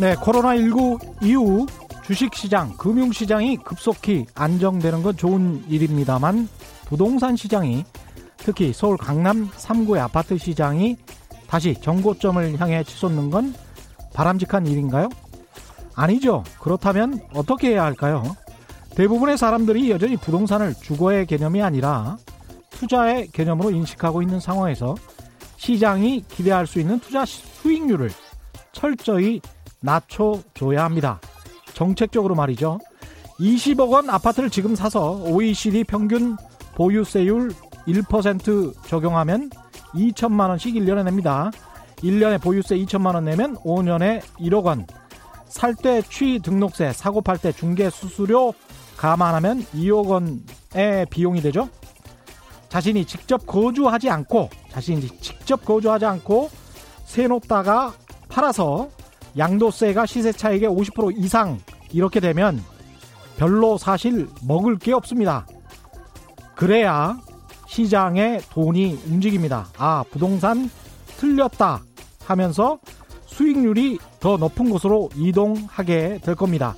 네, 코로나19 이후 주식시장, 금융시장이 급속히 안정되는 건 좋은 일입니다만 부동산 시장이 특히 서울 강남 3구의 아파트 시장이 다시 정고점을 향해 치솟는 건 바람직한 일인가요? 아니죠. 그렇다면 어떻게 해야 할까요? 대부분의 사람들이 여전히 부동산을 주거의 개념이 아니라 투자의 개념으로 인식하고 있는 상황에서 시장이 기대할 수 있는 투자 수익률을 철저히 낮춰줘야 합니다. 정책적으로 말이죠. 20억 원 아파트를 지금 사서 OECD 평균 보유세율 1% 적용하면 2천만 원씩 1년에 냅니다. 1년에 보유세 2천만 원 내면 5년에 1억 원. 살 때 취 등록세, 사고 팔 때 중개 수수료 감안하면 2억 원의 비용이 되죠. 자신이 직접 거주하지 않고 자신이 직접 거주하지 않고 세 놓다가 팔아서 양도세가 시세 차익의 50% 이상 이렇게 되면 별로 사실 먹을 게 없습니다. 그래야 시장에 돈이 움직입니다. 아, 부동산 틀렸다 하면서 수익률이 더 높은 곳으로 이동하게 될 겁니다.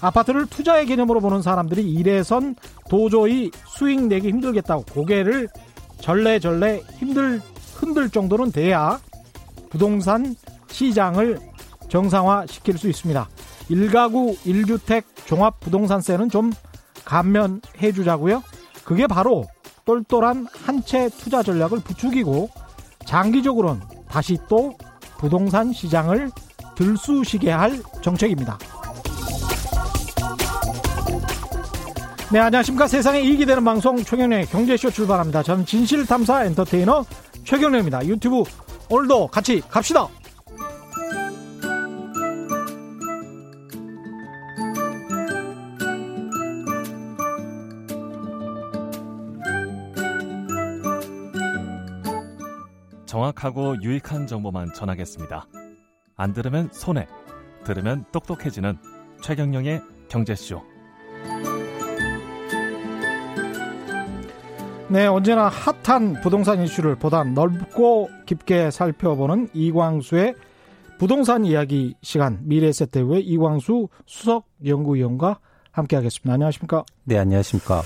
아파트를 투자의 개념으로 보는 사람들이 이래선 도저히 수익 내기 힘들겠다고 고개를 절레절레 힘들 흔들 정도는 돼야 부동산 시장을 정상화 시킬 수 있습니다. 1가구 1주택 종합부동산세는 좀 감면해 주자고요. 그게 바로 똘똘한 한 채 투자 전략을 부추기고 장기적으로는 다시 또 부동산 시장을 들쑤시게 할 정책입니다. 네, 안녕하십니까. 세상에 이익이 되는 방송 최경련의 경제쇼 출발합니다. 저는 진실탐사 엔터테이너 최경련입니다. 유튜브 오늘도 같이 갑시다. 정확하고 유익한 정보만 전하겠습니다. 안 들으면 손해, 들으면 똑똑해지는 최경영의 경제쇼. 네, 언제나 핫한 부동산 이슈를 보다 넓고 깊게 살펴보는 이광수의 부동산 이야기 시간 미래세대의 이광수 수석 연구위원과 함께하겠습니다. 안녕하십니까? 네, 안녕하십니까?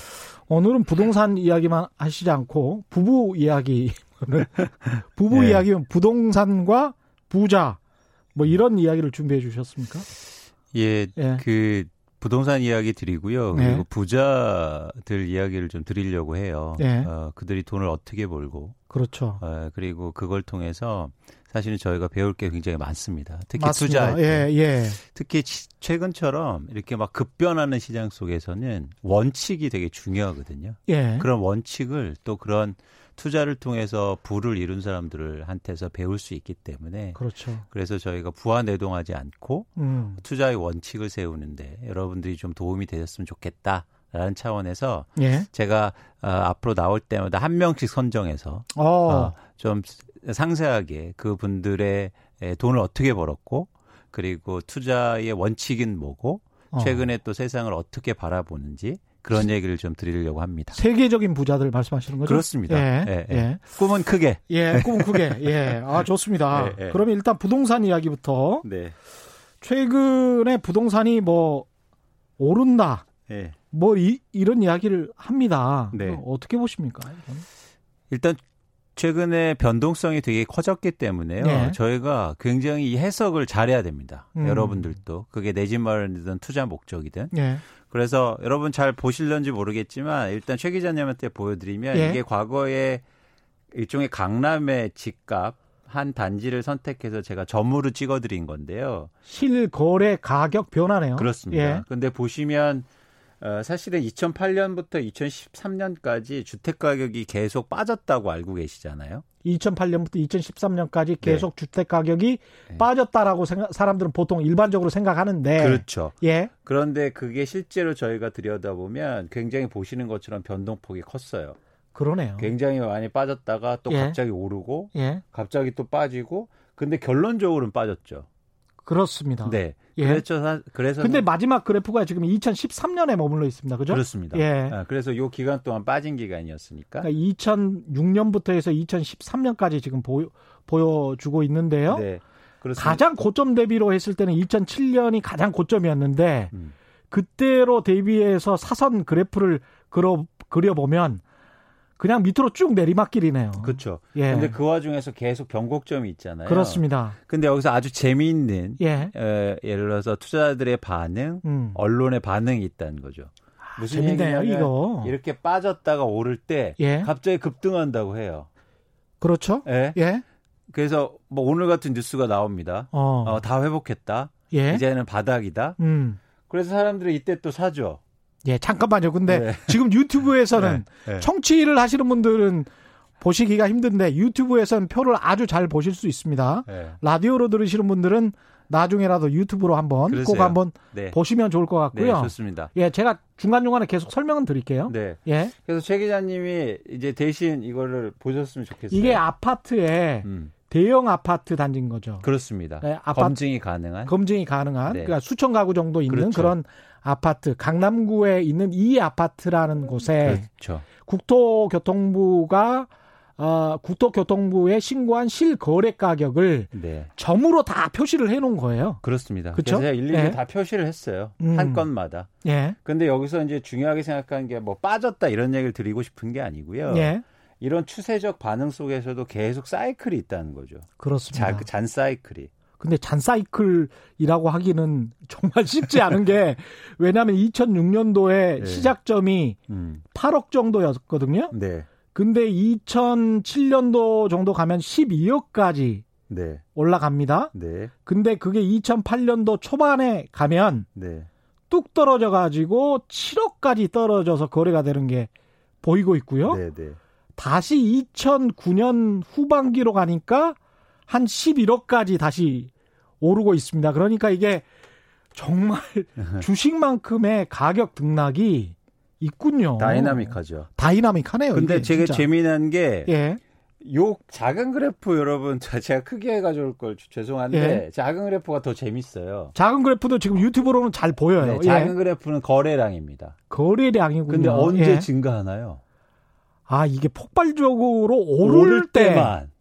오늘은 부동산 이야기만 하시지 않고 부부 이야기 부부 네. 이야기는 부동산과 부자 뭐 이런 이야기를 준비해 주셨습니까? 예, 예. 그 부동산 이야기 드리고요. 네. 그리고 부자들 이야기를 좀 드리려고 해요. 네. 어, 그들이 돈을 어떻게 벌고. 그렇죠. 어, 그리고 그걸 통해서 사실은 저희가 배울 게 굉장히 많습니다. 특히 맞습니다. 투자할 때. 예, 예. 특히 최근처럼 이렇게 막 급변하는 시장 속에서는 원칙이 되게 중요하거든요. 예. 그런 원칙을 또 그런 투자를 통해서 부를 이룬 사람들을 한테서 배울 수 있기 때문에 그렇죠. 그래서 저희가 부와 내동하지 않고 음. 투자의 원칙을 세우는데 여러분들이 좀 도움이 되셨으면 좋겠다. 라는 차원에서 예. 제가 어, 앞으로 나올 때마다 한 명씩 선정해서 어. 어, 좀 상세하게 그 분들의 돈을 어떻게 벌었고 그리고 투자의 원칙인 뭐고 어. 최근에 또 세상을 어떻게 바라보는지 그런 얘기를 좀 드리려고 합니다. 세계적인 부자들 말씀하시는 거죠? 그렇습니다. 예, 예, 예. 예. 꿈은 크게. 예, 꿈은 크게. 예. 아, 좋습니다. 예, 예. 그러면 일단 부동산 이야기부터. 네. 최근에 부동산이 뭐 오른다. 예. 뭐 이, 이런 이야기를 합니다. 네. 어떻게 보십니까? 이건? 일단 최근에 변동성이 되게 커졌기 때문에요. 네. 저희가 굉장히 해석을 잘해야 됩니다. 음. 여러분들도 그게 내 집 마련이든 투자 목적이든. 네. 그래서 여러분 잘 보실런지 모르겠지만 일단 최 기자님한테 보여드리면 예. 이게 과거에 일종의 강남의 집값 한 단지를 선택해서 제가 점으로 찍어드린 건데요. 실거래 가격 변화네요. 그렇습니다. 예. 근데 보시면 어, 사실은 2008년부터 2013년까지 주택 가격이 계속 빠졌다고 알고 계시잖아요. 2008년부터 2013년까지 계속 네. 주택 가격이 네. 빠졌다라고 생각, 사람들은 보통 일반적으로 생각하는데 그렇죠. 예. 그런데 그게 실제로 저희가 들여다보면 굉장히 보시는 것처럼 변동폭이 컸어요. 그러네요. 굉장히 많이 빠졌다가 또 예. 갑자기 오르고 예. 갑자기 또 빠지고 근데 결론적으로는 빠졌죠. 그렇습니다. 네. 예. 그렇죠. 그래서 근데 마지막 그래프가 지금 2013년에 머물러 있습니다. 그죠? 그렇습니다. 예. 아, 그래서 요 기간 동안 빠진 기간이었으니까. 그러니까 2006년부터 해서 2013년까지 지금 보여 보여주고 있는데요. 네. 그렇습니다. 가장 고점 대비로 했을 때는 2007년이 가장 고점이었는데 음. 그때로 대비해서 사선 그래프를 그려 그려보면 그냥 밑으로 쭉 내리막길이네요. 그렇죠. 예. 근데 그 와중에서 계속 변곡점이 있잖아요. 그렇습니다. 근데 여기서 아주 재미있는 예. 에, 예를 들어서 투자자들의 반응, 음. 언론의 반응이 있다는 거죠. 아, 무슨 재밌네요, 이거. 이렇게 빠졌다가 오를 때 예. 갑자기 급등한다고 해요. 그렇죠. 예. 예. 그래서 뭐 오늘 같은 뉴스가 나옵니다. 어. 어 다 회복했다. 예. 이제는 바닥이다. 음. 그래서 사람들이 이때 또 사죠. 예, 잠깐만요. 근데 네. 지금 유튜브에서는 네. 네. 청취를 하시는 분들은 보시기가 힘든데 유튜브에서는 표를 아주 잘 보실 수 있습니다. 네. 라디오로 들으시는 분들은 나중에라도 유튜브로 한번 그러세요. 꼭 한번 네. 보시면 좋을 것 같고요. 네, 좋습니다. 예, 제가 중간 중간에 계속 설명은 드릴게요. 네. 예. 그래서 최 기자님이 이제 대신 이거를 보셨으면 좋겠어요. 이게 아파트에 음. 대형 아파트 단지인 거죠. 그렇습니다. 네, 아파트, 검증이 가능한. 검증이 가능한. 네. 그러니까 수천 가구 정도 있는 그렇죠. 그런 아파트 강남구에 있는 이 아파트라는 곳에 그렇죠. 국토교통부가 어, 국토교통부에 신고한 실거래 가격을 네. 점으로 다 표시를 해놓은 거예요. 그렇습니다. 그렇죠? 그래서 일일이 네. 다 표시를 했어요. 음. 한 건마다. 예. 근데 여기서 이제 중요하게 생각하는 게 뭐 빠졌다 이런 얘기를 드리고 싶은 게 아니고요. 예. 이런 추세적 반응 속에서도 계속 사이클이 있다는 거죠. 그렇습니다. 자, 잔 사이클이. 근데 잔 사이클이라고 하기는 정말 쉽지 않은 게 왜냐하면 2006년도에 네. 시작점이 음. 8억 정도였거든요. 네. 근데 2007년도 정도 가면 12억까지 네. 올라갑니다. 네. 근데 그게 2008년도 초반에 가면 네. 뚝 떨어져 가지고 7억까지 떨어져서 거래가 되는 게 보이고 있고요. 네, 네. 다시 2009년 후반기로 가니까 한 11억까지 다시 오르고 있습니다. 그러니까 이게 정말 주식만큼의 가격 등락이 있군요. 다이나믹하죠. 다이나믹하네요. 근데 되게 재미난 게 예. 요 작은 그래프 여러분 제가 크게 해가지고 걸 죄송한데 예. 작은 그래프가 더 재밌어요. 작은 그래프도 지금 유튜브로는 잘 보여요. 네, 작은 예. 그래프는 거래량입니다. 거래량이군요. 근데 언제 예. 증가하나요? 아 이게 폭발적으로 오를, 오를 때. 때만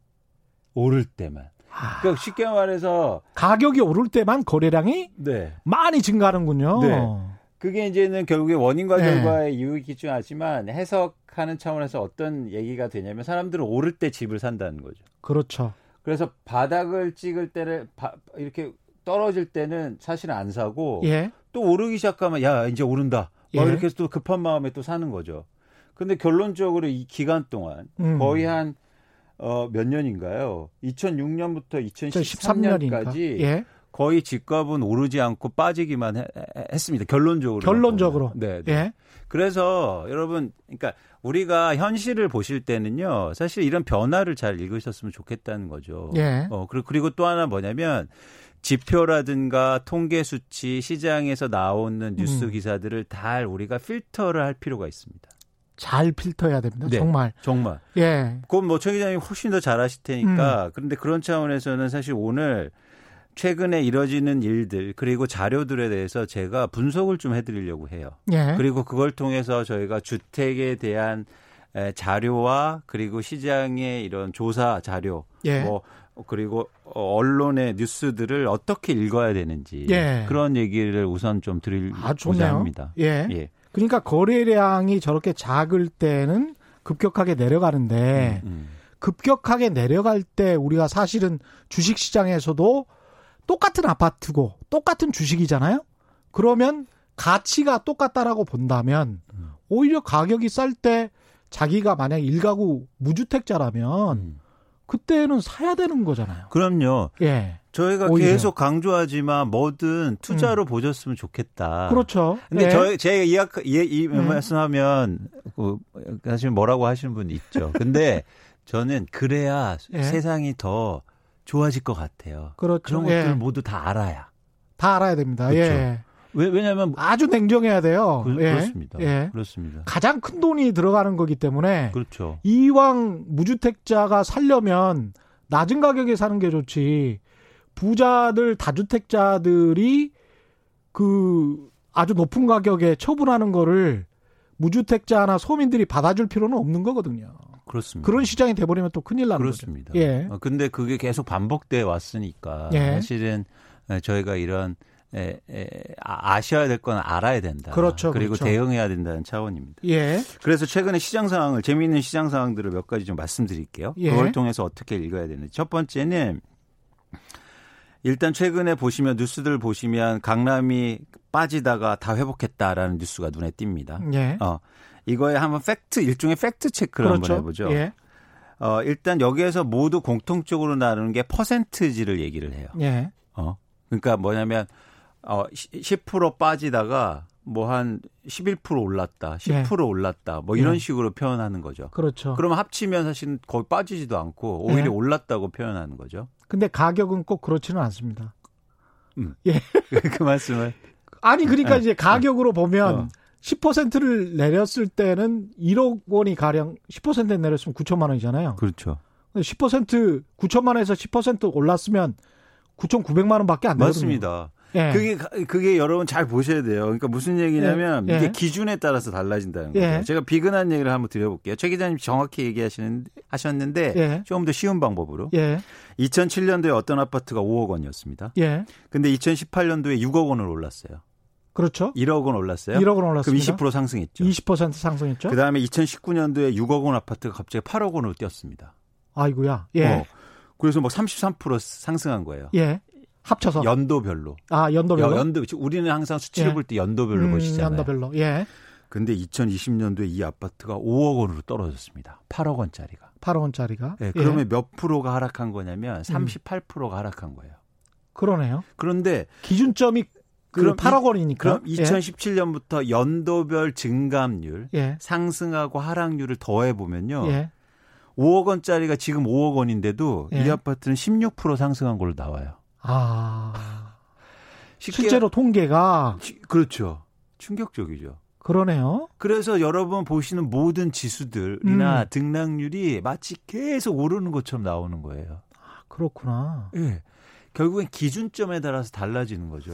오를 때만. 아. 그러니까 쉽게 말해서 가격이 오를 때만 거래량이 네. 많이 증가하는군요. 네. 그게 이제는 결국에 원인과 네. 결과의 네. 이유에 기준하지만 해석하는 차원에서 어떤 얘기가 되냐면 사람들은 오를 때 집을 산다는 거죠. 그렇죠. 그래서 바닥을 찍을 때를 바, 이렇게 떨어질 때는 사실 안 사고 예. 또 오르기 시작하면 야 이제 오른다. 예. 이렇게 해서 또 급한 마음에 또 사는 거죠. 근데 결론적으로 이 기간 동안 음. 거의 한 어, 몇 년인가요? 2006년부터 2013년까지 예. 거의 집값은 오르지 않고 빠지기만 해, 했습니다. 결론적으로. 결론적으로. 네, 네. 예. 그래서 여러분, 그러니까 우리가 현실을 보실 때는요, 사실 이런 변화를 잘 읽으셨으면 좋겠다는 거죠. 예. 어, 그리고, 그리고 또 하나 뭐냐면, 지표라든가 통계 수치, 시장에서 나오는 뉴스 음. 기사들을 다 우리가 필터를 할 필요가 있습니다. 잘 필터해야 됩니다. 네, 정말. 정말. 예. 그건 뭐 최 기자님 훨씬 더 잘하실 테니까. 음. 그런데 그런 차원에서는 사실 오늘 최근에 이뤄지는 일들 그리고 자료들에 대해서 제가 분석을 좀 해드리려고 해요. 예. 그리고 그걸 통해서 저희가 주택에 대한 자료와 그리고 시장의 이런 조사 자료, 예. 뭐 그리고 언론의 뉴스들을 어떻게 읽어야 되는지 예. 그런 얘기를 우선 좀 드리고자 아, 합니다. 예. 예. 그러니까 거래량이 저렇게 작을 때는 급격하게 내려가는데 음, 음. 급격하게 내려갈 때 우리가 사실은 주식 시장에서도 똑같은 아파트고 똑같은 주식이잖아요. 그러면 가치가 똑같다라고 본다면 음. 오히려 가격이 쌀 때 자기가 만약 일가구 무주택자라면 음. 그때는 사야 되는 거잖아요. 그럼요. 예. 저희가 오히려. 계속 강조하지만 뭐든 투자로 음. 보셨으면 좋겠다. 그렇죠. 근데 예. 저희 제가 이약 이, 이 음. 말씀하면 그 사실 뭐라고 하시는 분 있죠. 근데 저는 그래야 예. 세상이 더 좋아질 것 같아요. 그렇죠. 그런 것들 예. 모두 다 알아야. 다 알아야 됩니다. 그렇죠. 예. 왜, 왜냐하면 아주 냉정해야 돼요. 그, 예. 렇습니다 예. 그렇습니다. 가장 큰 돈이 들어가는 거기 때문에 그렇죠. 이왕 무주택자가 살려면 낮은 가격에 사는 게 좋지. 부자들 다주택자들이 그 아주 높은 가격에 처분하는 거를 무주택자나 소민들이 받아줄 필요는 없는 거거든요. 그렇습니다. 그런 시장이 돼버리면 또 큰일 나는 그렇습니다. 거죠. 예. 어, 근데 그게 계속 반복돼 왔으니까 예. 사실은 저희가 이런 에, 에, 아, 아셔야 될 건 알아야 된다. 그렇죠. 그리고 그렇죠. 대응해야 된다는 차원입니다. 예. 그래서 최근에 시장 상황을 재미있는 시장 상황들을 몇 가지 좀 말씀드릴게요. 예. 그걸 통해서 어떻게 읽어야 되는지. 첫 번째는 일단 최근에 보시면 뉴스들 보시면 강남이 빠지다가 다 회복했다라는 뉴스가 눈에 띕니다. 예. 어, 이거에 한번 팩트 일종의 팩트 체크를 그렇죠. 한번 해보죠. 예. 어, 일단 여기에서 모두 공통적으로 나누는 게 퍼센티지를 얘기를 해요. 예. 어, 그러니까 뭐냐면 어 10% 빠지다가 뭐 한 11% 올랐다, 10% 예. 올랐다, 뭐 이런 예. 식으로 표현하는 거죠. 그렇죠. 그러면 합치면 사실 거의 빠지지도 않고 오히려 예. 올랐다고 표현하는 거죠. 근데 가격은 꼭 그렇지는 않습니다. 음. 예. 그 말씀을. 아니 그러니까 예. 이제 가격으로 보면 어. 10%를 내렸을 때는 1억 원이 가량 10% 내렸으면 9천만 원이잖아요. 그렇죠. 10% 9천만 원에서 10% 올랐으면 9,900만 원밖에 안 되거든요. 맞습니다. 예. 그게 그게 여러분 잘 보셔야 돼요. 그러니까 무슨 얘기냐면 예. 이게 예. 기준에 따라서 달라진다는. 예. 제가 비근한 얘기를 한번 드려볼게요. 최 기자님 정확히 얘기하시는 하셨는데 예. 조금 더 쉬운 방법으로. 2007년도에 어떤 아파트가 5억 원이었습니다. 예. 근데 2018년도에 6억 원을 올랐어요. 그렇죠. 1억 원 올랐어요. 1억 원 올랐습니다. 그럼 20% 상승했죠. 20% 상승했죠. 그다음에 2019년도에 6억 원 아파트가 갑자기 8억 원으로 뛰었습니다. 아이고야. 예. 어. 그래서 뭐33% 상승한 거예요. 예. 합쳐서 연도별로. 아, 연도별로. 연도 우리는 항상 수치를 예. 볼때 연도별로 음, 보시잖아요. 연도별로. 예. 근데 2020년도에 이 아파트가 5억 원으로 떨어졌습니다. 8억 원짜리가. 8억 원짜리가. 예. 그러면 예. 몇 프로가 하락한 거냐면 38%가 하락한 거예요. 그러네요. 그런데 기준점이 그 그럼 8억 원이니까. 그럼 2017년부터 예. 연도별 증감률, 예. 상승하고 하락률을 더해 보면요. 예. 5억 원짜리가 지금 5억 원인데도 이 예. 아파트는 16% 상승한 걸로 나와요. 아. 실제로 통계가 그렇죠. 충격적이죠. 그러네요. 그래서 여러분 보시는 모든 지수들이나 음. 등락률이 마치 계속 오르는 것처럼 나오는 거예요. 아, 그렇구나. 예. 네. 결국엔 기준점에 따라서 달라지는 거죠.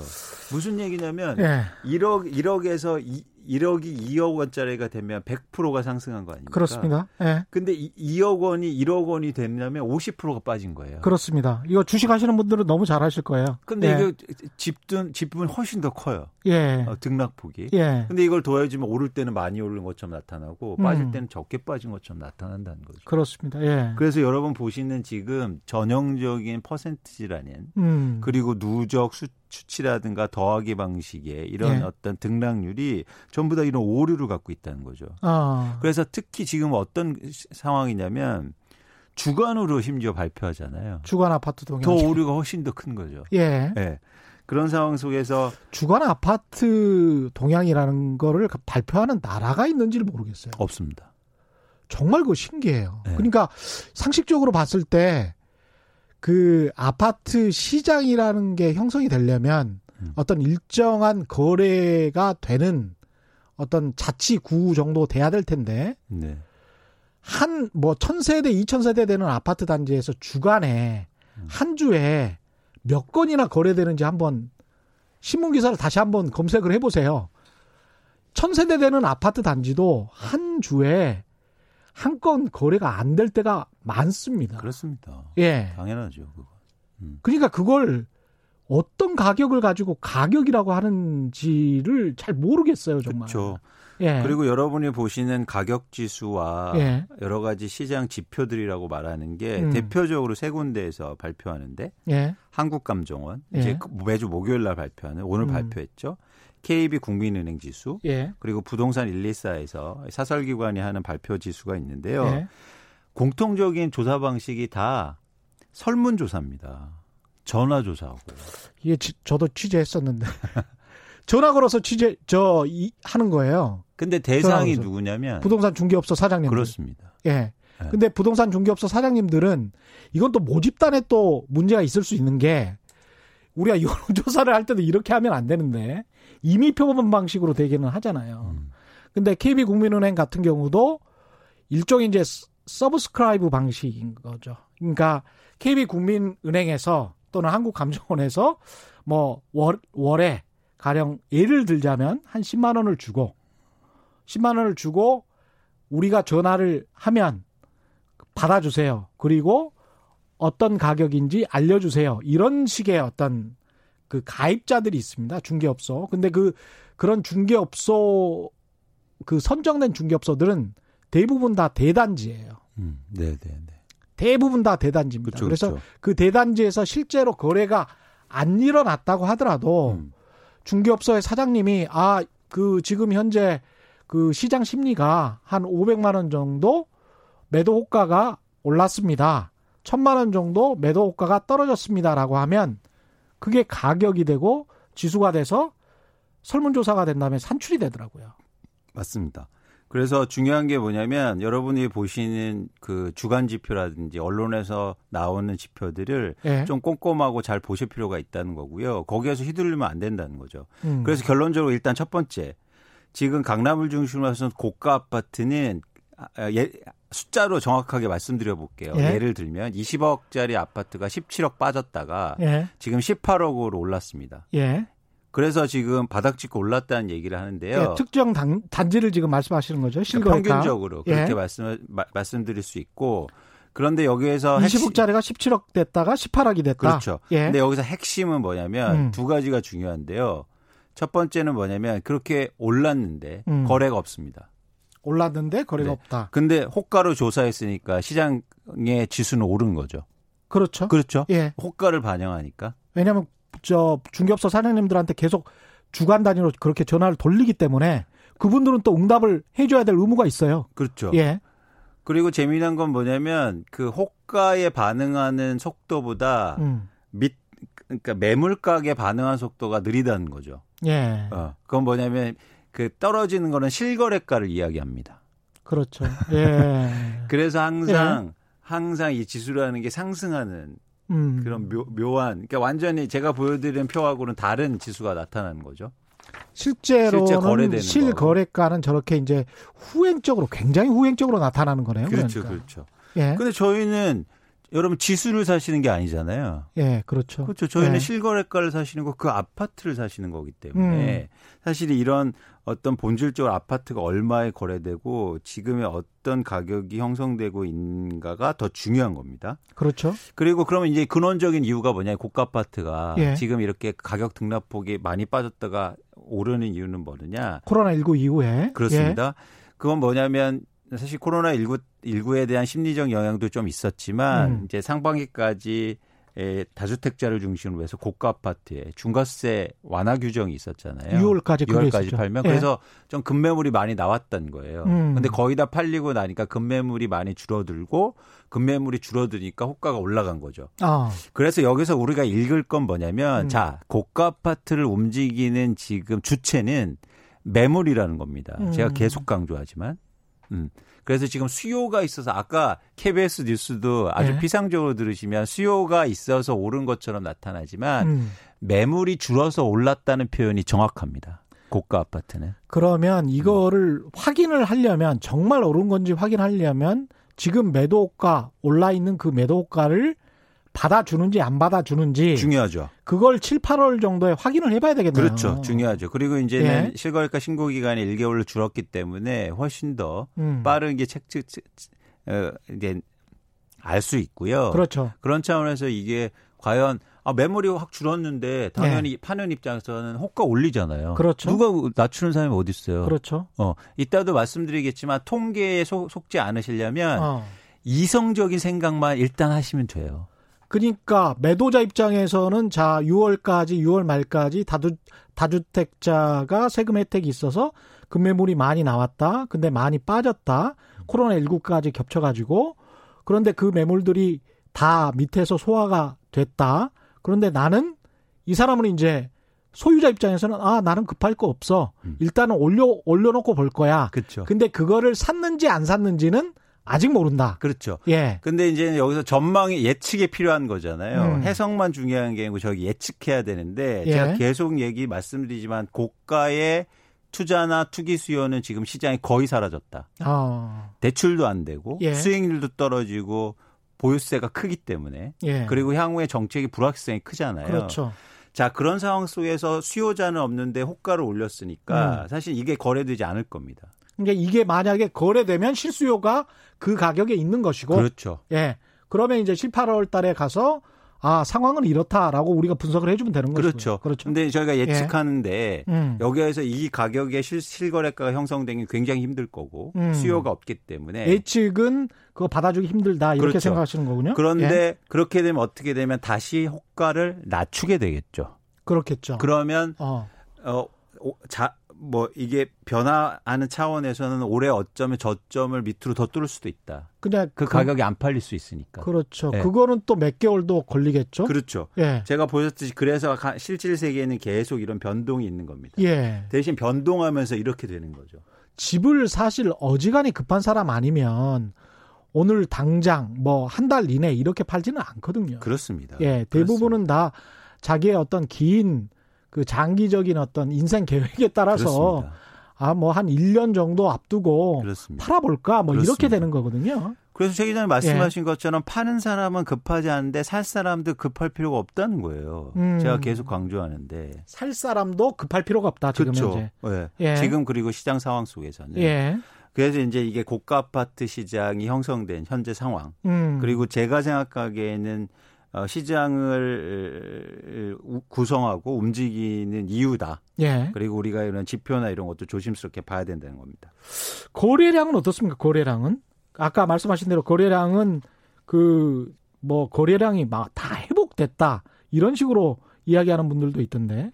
무슨 얘기냐면 네. 1억 1억에서 2, 1억이 2억 원짜리가 되면 100%가 상승한 거 아닙니까? 그렇습니다. 예. 근데 2억 원이 1억 원이 되냐면 50%가 빠진 거예요. 그렇습니다. 이거 주식 하시는 분들은 너무 잘 하실 거예요. 근데 예. 이거 집든 집은 훨씬 더 커요. 예. 어, 등락폭이. 예. 근데 이걸 더해주면 오를 때는 많이 오른 것처럼 나타나고 빠질 음. 때는 적게 빠진 것처럼 나타난다는 거죠. 그렇습니다. 예. 그래서 여러분 보시는 지금 전형적인 퍼센트지라는 음. 그리고 누적 수 추치라든가 더하기 방식의 이런 예. 어떤 등락률이 전부 다 이런 오류를 갖고 있다는 거죠. 아. 그래서 특히 지금 어떤 상황이냐면 주간으로 심지어 발표하잖아요. 주간 아파트 동향. 더 오류가 훨씬 더 큰 거죠. 예. 예. 그런 상황 속에서 주간 아파트 동향이라는 거를 발표하는 나라가 있는지를 모르겠어요. 없습니다. 정말 그 신기해요. 예. 그러니까 상식적으로 봤을 때 그 아파트 시장이라는 게 형성이 되려면 음. 어떤 일정한 거래가 되는 어떤 자치구 정도 돼야 될 텐데 네. 한뭐 천세대 이천세대 되는 아파트 단지에서 주간에 음. 한 주에 몇 건이나 거래되는지 한번 신문 기사를 다시 한번 검색을 해보세요. 천세대 되는 아파트 단지도 한 주에 한 건 거래가 안 될 때가 많습니다. 그렇습니다. 예. 당연하죠. 그거. 음. 그러니까 그걸 어떤 가격을 가지고 가격이라고 하는지를 잘 모르겠어요, 정말. 그렇죠. 예. 그리고 여러분이 보시는 가격 지수와 예. 여러 가지 시장 지표들이라고 말하는 게 음. 대표적으로 세 군데에서 발표하는데 예. 한국감정원 이제 예. 매주 목요일 날 발표하는 오늘 음. 발표했죠. KB 국민은행 지수 예. 그리고 부동산 124에서 사설기관이 하는 발표 지수가 있는데요. 예. 공통적인 조사 방식이 다 설문조사입니다. 전화조사하고. 이게 지, 저도 취재했었는데 전화 걸어서 취재 저 이, 하는 거예요. 근데 대상이 누구냐면 부동산 중개업소 사장님 그렇습니다. 예. 네. 근데 부동산 중개업소 사장님들은 이건 또 모집단에 또 문제가 있을 수 있는 게 우리가 여론조사를 할 때도 이렇게 하면 안 되는데 이미 표본 방식으로 되기는 하잖아요. 음. 근데 KB국민은행 같은 경우도 일종의 이제 서브스크라이브 방식인 거죠. 그러니까 KB국민은행에서 또는 한국감정원에서 뭐 월, 월에 가령 예를 들자면 한 10만 원을 주고 10만 원을 주고 우리가 전화를 하면 받아주세요. 그리고 어떤 가격인지 알려주세요. 이런 식의 어떤 그 가입자들이 있습니다. 중개업소. 근데 그 그런 중개업소 그 선정된 중개업소들은 대부분 다 대단지예요. 음, 네, 네, 네. 대부분 다 대단지입니다. 그쵸, 그래서 그쵸. 그 대단지에서 실제로 거래가 안 일어났다고 하더라도 음. 중개업소의 사장님이 아 그 지금 현재 그 시장 심리가 한 500만 원 정도 매도 호가가 올랐습니다. 1000만 원 정도 매도 호가가 떨어졌습니다라고 하면 그게 가격이 되고 지수가 돼서 설문조사가 된 다음에 산출이 되더라고요. 맞습니다. 그래서 중요한 게 뭐냐면 여러분이 보시는 그 주간 지표라든지 언론에서 나오는 지표들을 네. 좀 꼼꼼하고 잘 보실 필요가 있다는 거고요. 거기에서 휘둘리면 안 된다는 거죠. 음. 그래서 결론적으로 일단 첫 번째 지금 강남을 중심으로 해서 고가 아파트는 아, 예, 숫자로 정확하게 말씀드려 볼게요. 예. 를 들면 20억짜리 아파트가 17억 빠졌다가 예. 지금 18억으로 올랐습니다. 예. 그래서 지금 바닥 찍고 올랐다는 얘기를 하는데요. 예, 특정 단, 단지를 지금 말씀하시는 거죠? 실거래가. 평균적으로 그렇게 예. 말씀 마, 말씀드릴 수 있고 그런데 여기에서 20억짜리가 17억 됐다가 18억이 됐다. 그렇죠. 예. 근데 여기서 핵심은 뭐냐면 음. 두 가지가 중요한데요. 첫 번째는 뭐냐면 그렇게 올랐는데 음. 거래가 없습니다. 올랐는데 거래가 네. 없다. 근데 호가로 조사했으니까 시장의 지수는 오른 거죠. 그렇죠. 그렇죠. 예. 호가를 반영하니까. 왜냐하면 저 중개업소 사장님들한테 계속 주간 단위로 그렇게 전화를 돌리기 때문에 그분들은 또 응답을 해줘야 될 의무가 있어요. 그렇죠. 예. 그리고 재미난 건 뭐냐면 그 호가에 반응하는 속도보다 음. 밑 그러니까 매물가에 반응하는 속도가 느리다는 거죠. 예. 어, 그건 뭐냐면 그 떨어지는 거는 실거래가를 이야기합니다. 그렇죠. 예. 그래서 항상 예. 항상 이 지수라는 게 상승하는 음. 그런 묘, 묘한 그러니까 완전히 제가 보여드린 표하고는 다른 지수가 나타나는 거죠. 실제로는 실거래가는 저렇게 이제 후행적으로 굉장히 후행적으로 나타나는 거네요. 그렇죠, 그러니까. 그렇죠. 예. 근데 저희는 여러분 지수를 사시는 게 아니잖아요. 예, 그렇죠. 그렇죠. 저희는 예. 실거래가를 사시는 거 그 아파트를 사시는 거기 때문에 음. 사실 이런 어떤 본질적으로 아파트가 얼마에 거래되고 지금의 어떤 가격이 형성되고 있는가가 더 중요한 겁니다. 그렇죠. 그리고 그러면 이제 근원적인 이유가 뭐냐? 고가 아파트가 예. 지금 이렇게 가격 등락폭이 많이 빠졌다가 오르는 이유는 뭐느냐? 코로나 19 이후에 그렇습니다. 예. 그건 뭐냐면 사실 코로나 19 19에 대한 심리적 영향도 좀 있었지만 음. 이제 상반기까지 다주택자를 중심으로 해서 고가 아파트에 중과세 완화 규정이 있었잖아요. 6월까지 6월까지 팔면 예. 그래서 좀 급매물이 많이 나왔던 거예요. 음. 근데 거의 다 팔리고 나니까 급매물이 많이 줄어들고 급매물이 줄어드니까 호가가 올라간 거죠. 아. 그래서 여기서 우리가 읽을 건 뭐냐면 음. 자, 고가 아파트를 움직이는 지금 주체는 매물이라는 겁니다. 음. 제가 계속 강조하지만 음. 그래서 지금 수요가 있어서 아까 KBS 뉴스도 아주 네. 피상적으로 들으시면 수요가 있어서 오른 것처럼 나타나지만 음. 매물이 줄어서 올랐다는 표현이 정확합니다. 고가 아파트는. 그러면 이거를 음. 확인을 하려면 정말 오른 건지 확인하려면 지금 매도가 올라 있는 그 매도가를 받아주는지 안 받아주는지 중요하죠. 그걸 7, 8월 정도에 확인을 해봐야 되겠네요. 그렇죠. 중요하죠. 그리고 이제는 예. 실거래가 신고 기간이 1개월로 줄었기 때문에 훨씬 더 음. 빠르게 책측 어, 이제 알 수 있고요. 그렇죠. 그런 차원에서 이게 과연 아, 매물이 확 줄었는데 당연히 네. 파는 입장에서는 호가 올리잖아요. 그렇죠. 누가 낮추는 사람이 어디 있어요? 그렇죠. 어, 이따도 말씀드리겠지만 통계에 속, 속지 않으시려면 어. 이성적인 생각만 일단 하시면 돼요. 그러니까 매도자 입장에서는 자 6월까지 6월 말까지 다주 다주택자가 세금 혜택이 있어서 급매물이 많이 나왔다. 근데 많이 빠졌다. 코로나 19까지 겹쳐 가지고 그런데 그 매물들이 다 밑에서 소화가 됐다. 그런데 나는 이 사람은 이제 소유자 입장에서는 아 나는 급할 거 없어. 음. 일단은 올려 올려놓고 볼 거야. 그렇죠. 근데 그거를 샀는지 안 샀는지는 아직 모른다. 그렇죠. 예. 근데 이제 여기서 전망이 예측이 필요한 거잖아요. 음. 해석만 중요한 게 아니고 저기 예측해야 되는데 예. 제가 계속 얘기 말씀드리지만 고가의 투자나 투기 수요는 지금 시장이 거의 사라졌다. 어. 대출도 안 되고 예. 수익률도 떨어지고 보유세가 크기 때문에 예. 그리고 향후에 정책이 불확실성이 크잖아요. 그렇죠. 자 그런 상황 속에서 수요자는 없는데 호가를 올렸으니까 음. 사실 이게 거래되지 않을 겁니다. 그러니까 이게 만약에 거래되면 실수요가 그 가격에 있는 것이고. 그렇죠. 예. 그러면 이제 7, 8월 달에 가서 아 상황은 이렇다라고 우리가 분석을 해주면 되는 거죠. 그렇죠. 그렇죠. 근데 저희가 예측하는데 예. 음. 여기에서 이 가격의 실, 실거래가가 형성되기 굉장히 힘들 거고 음. 수요가 없기 때문에 예측은 그거 받아주기 힘들다 이렇게 그렇죠. 생각하시는 거군요. 그런데 예. 그렇게 되면 어떻게 되면 다시 호가를 낮추게 되겠죠. 그렇겠죠. 그러면 어, 어 자, 뭐 이게 변화하는 차원에서는 올해 어쩌면 저점을 밑으로 더 뚫을 수도 있다. 그냥 그, 그 가격이 안 팔릴 수 있으니까. 그렇죠. 네. 그거는 또 몇 개월도 걸리겠죠. 그렇죠. 예. 제가 보셨듯이 그래서 실질 세계에는 계속 이런 변동이 있는 겁니다. 예. 대신 변동하면서 이렇게 되는 거죠. 집을 사실 어지간히 급한 사람 아니면 오늘 당장 뭐 한 달 이내 이렇게 팔지는 않거든요. 그렇습니다. 예, 대부분은 그렇습니다. 다 자기의 어떤 긴 그 장기적인 어떤 인생 계획에 따라서 아 뭐 한 1년 정도 앞두고 그렇습니다. 팔아볼까 뭐 그렇습니다. 이렇게 되는 거거든요. 그래서 최 기자님 말씀하신 예. 것처럼 파는 사람은 급하지 않은데 살 사람도 급할 필요가 없다는 거예요. 음. 제가 계속 강조하는데 살 사람도 급할 필요가 없다 지금 그렇죠. 현재. 예. 예. 지금 그리고 시장 상황 속에서는. 예. 그래서 이제 이게 고가 아파트 시장이 형성된 현재 상황. 음. 그리고 제가 생각하기에는 어, 시장을 구성하고 움직이는 이유다. 예. 그리고 우리가 이런 지표나 이런 것도 조심스럽게 봐야 된다는 겁니다. 거래량은 어떻습니까? 거래량은 아까 말씀하신 대로 거래량은 그 뭐 거래량이 막 다 회복됐다 이런 식으로 이야기하는 분들도 있던데.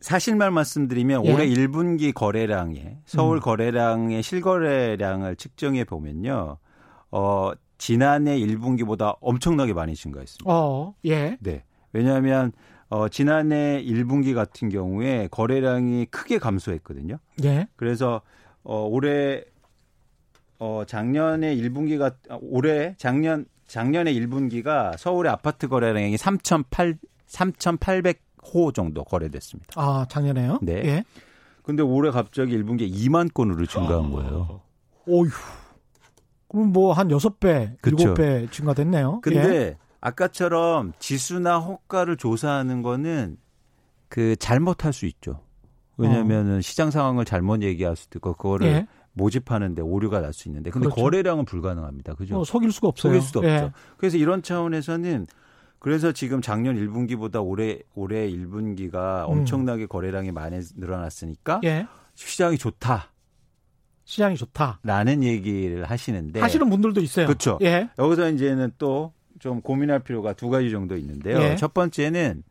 사실만 말씀드리면 예. 올해 1분기 거래량에 서울 음. 거래량의 실거래량을 측정해 보면요. 어 지난해 1분기보다 엄청나게 많이 증가했습니다. 어, 예. 네. 왜냐하면 어, 지난해 1분기 같은 경우에 거래량이 크게 감소했거든요. 예. 그래서 어, 올해 어, 작년에 1분기가 올해 작년 작년에 1분기가 서울의 아파트 거래량이 3,800 3,800호 정도 거래됐습니다. 아, 작년에요? 네. 예. 근데 올해 갑자기 1분기에 2만 건으로 증가한 거예요. 어휴. 그럼 뭐한 여섯 배, 일곱 배 증가됐네요. 근데 예. 아까처럼 지수나 호가를 조사하는 거는 그 잘못할 수 있죠. 왜냐면은 어. 시장 상황을 잘못 얘기할 수도 있고 그거를 예. 모집하는데 오류가 날 수 있는데 근데 그렇죠. 거래량은 불가능합니다. 그죠? 어, 속일 수가 없어요. 속일 수도 예. 없죠. 그래서 이런 차원에서는 그래서 지금 작년 1분기보다 올해 올해 1분기가 음. 엄청나게 거래량이 많이 늘어났으니까 예. 시장이 좋다. 시장이 좋다. 라는 얘기를 하시는데. 하시는 분들도 있어요. 그렇죠. 예. 여기서 이제는 또 좀 고민할 필요가 두 가지 정도 있는데요. 예. 첫 번째는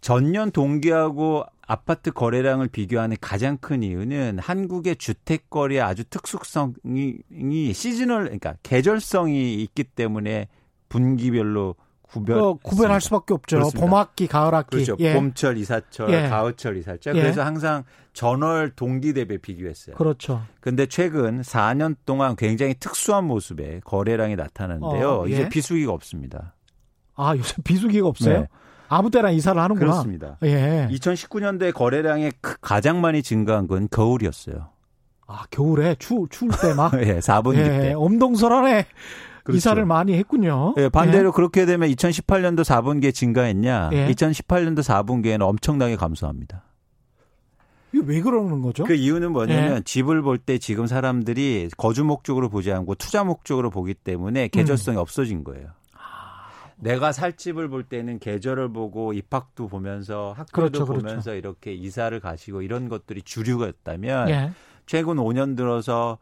전년 동기하고 아파트 거래량을 비교하는 가장 큰 이유는 한국의 주택 거래의 아주 특수성이 시즈널 그러니까 계절성이 있기 때문에 분기별로 구별 어, 구별할 수밖에 없죠. 그렇습니다. 봄 학기, 가을 학기. 그렇죠. 예. 봄철, 이사철, 예. 가을철, 이사철. 예. 그래서 항상 전월 동기 대비 비교했어요. 그렇죠. 근데 최근 4년 동안 굉장히 특수한 모습의 거래량이 나타나는데요. 어, 예. 이제 비수기가 없습니다. 아, 요새 비수기가 없어요? 네. 아무 때나 이사를 하는구나. 그렇습니다. 예. 2019년도에 거래량이 가장 많이 증가한 건 겨울이었어요. 아, 겨울에 추, 추울 때 막? 예, 4분기 예, 때. 엄동설안에 그렇죠. 이사를 많이 했군요. 예, 반대로 예. 그렇게 되면 2018년도 4분기에 증가했냐? 예. 2018년도 4분기에는 엄청나게 감소합니다. 이게 왜 그러는 거죠? 그 이유는 뭐냐면 예. 집을 볼 때 지금 사람들이 거주 목적으로 보지 않고 투자 목적으로 보기 때문에 계절성이 음. 없어진 거예요. 내가 살 집을 볼 때는 계절을 보고 입학도 보면서 학교도 그렇죠, 그렇죠. 보면서. 이렇게 이사를 가시고 이런 것들이 주류였다면 예. 최근 5년 들어서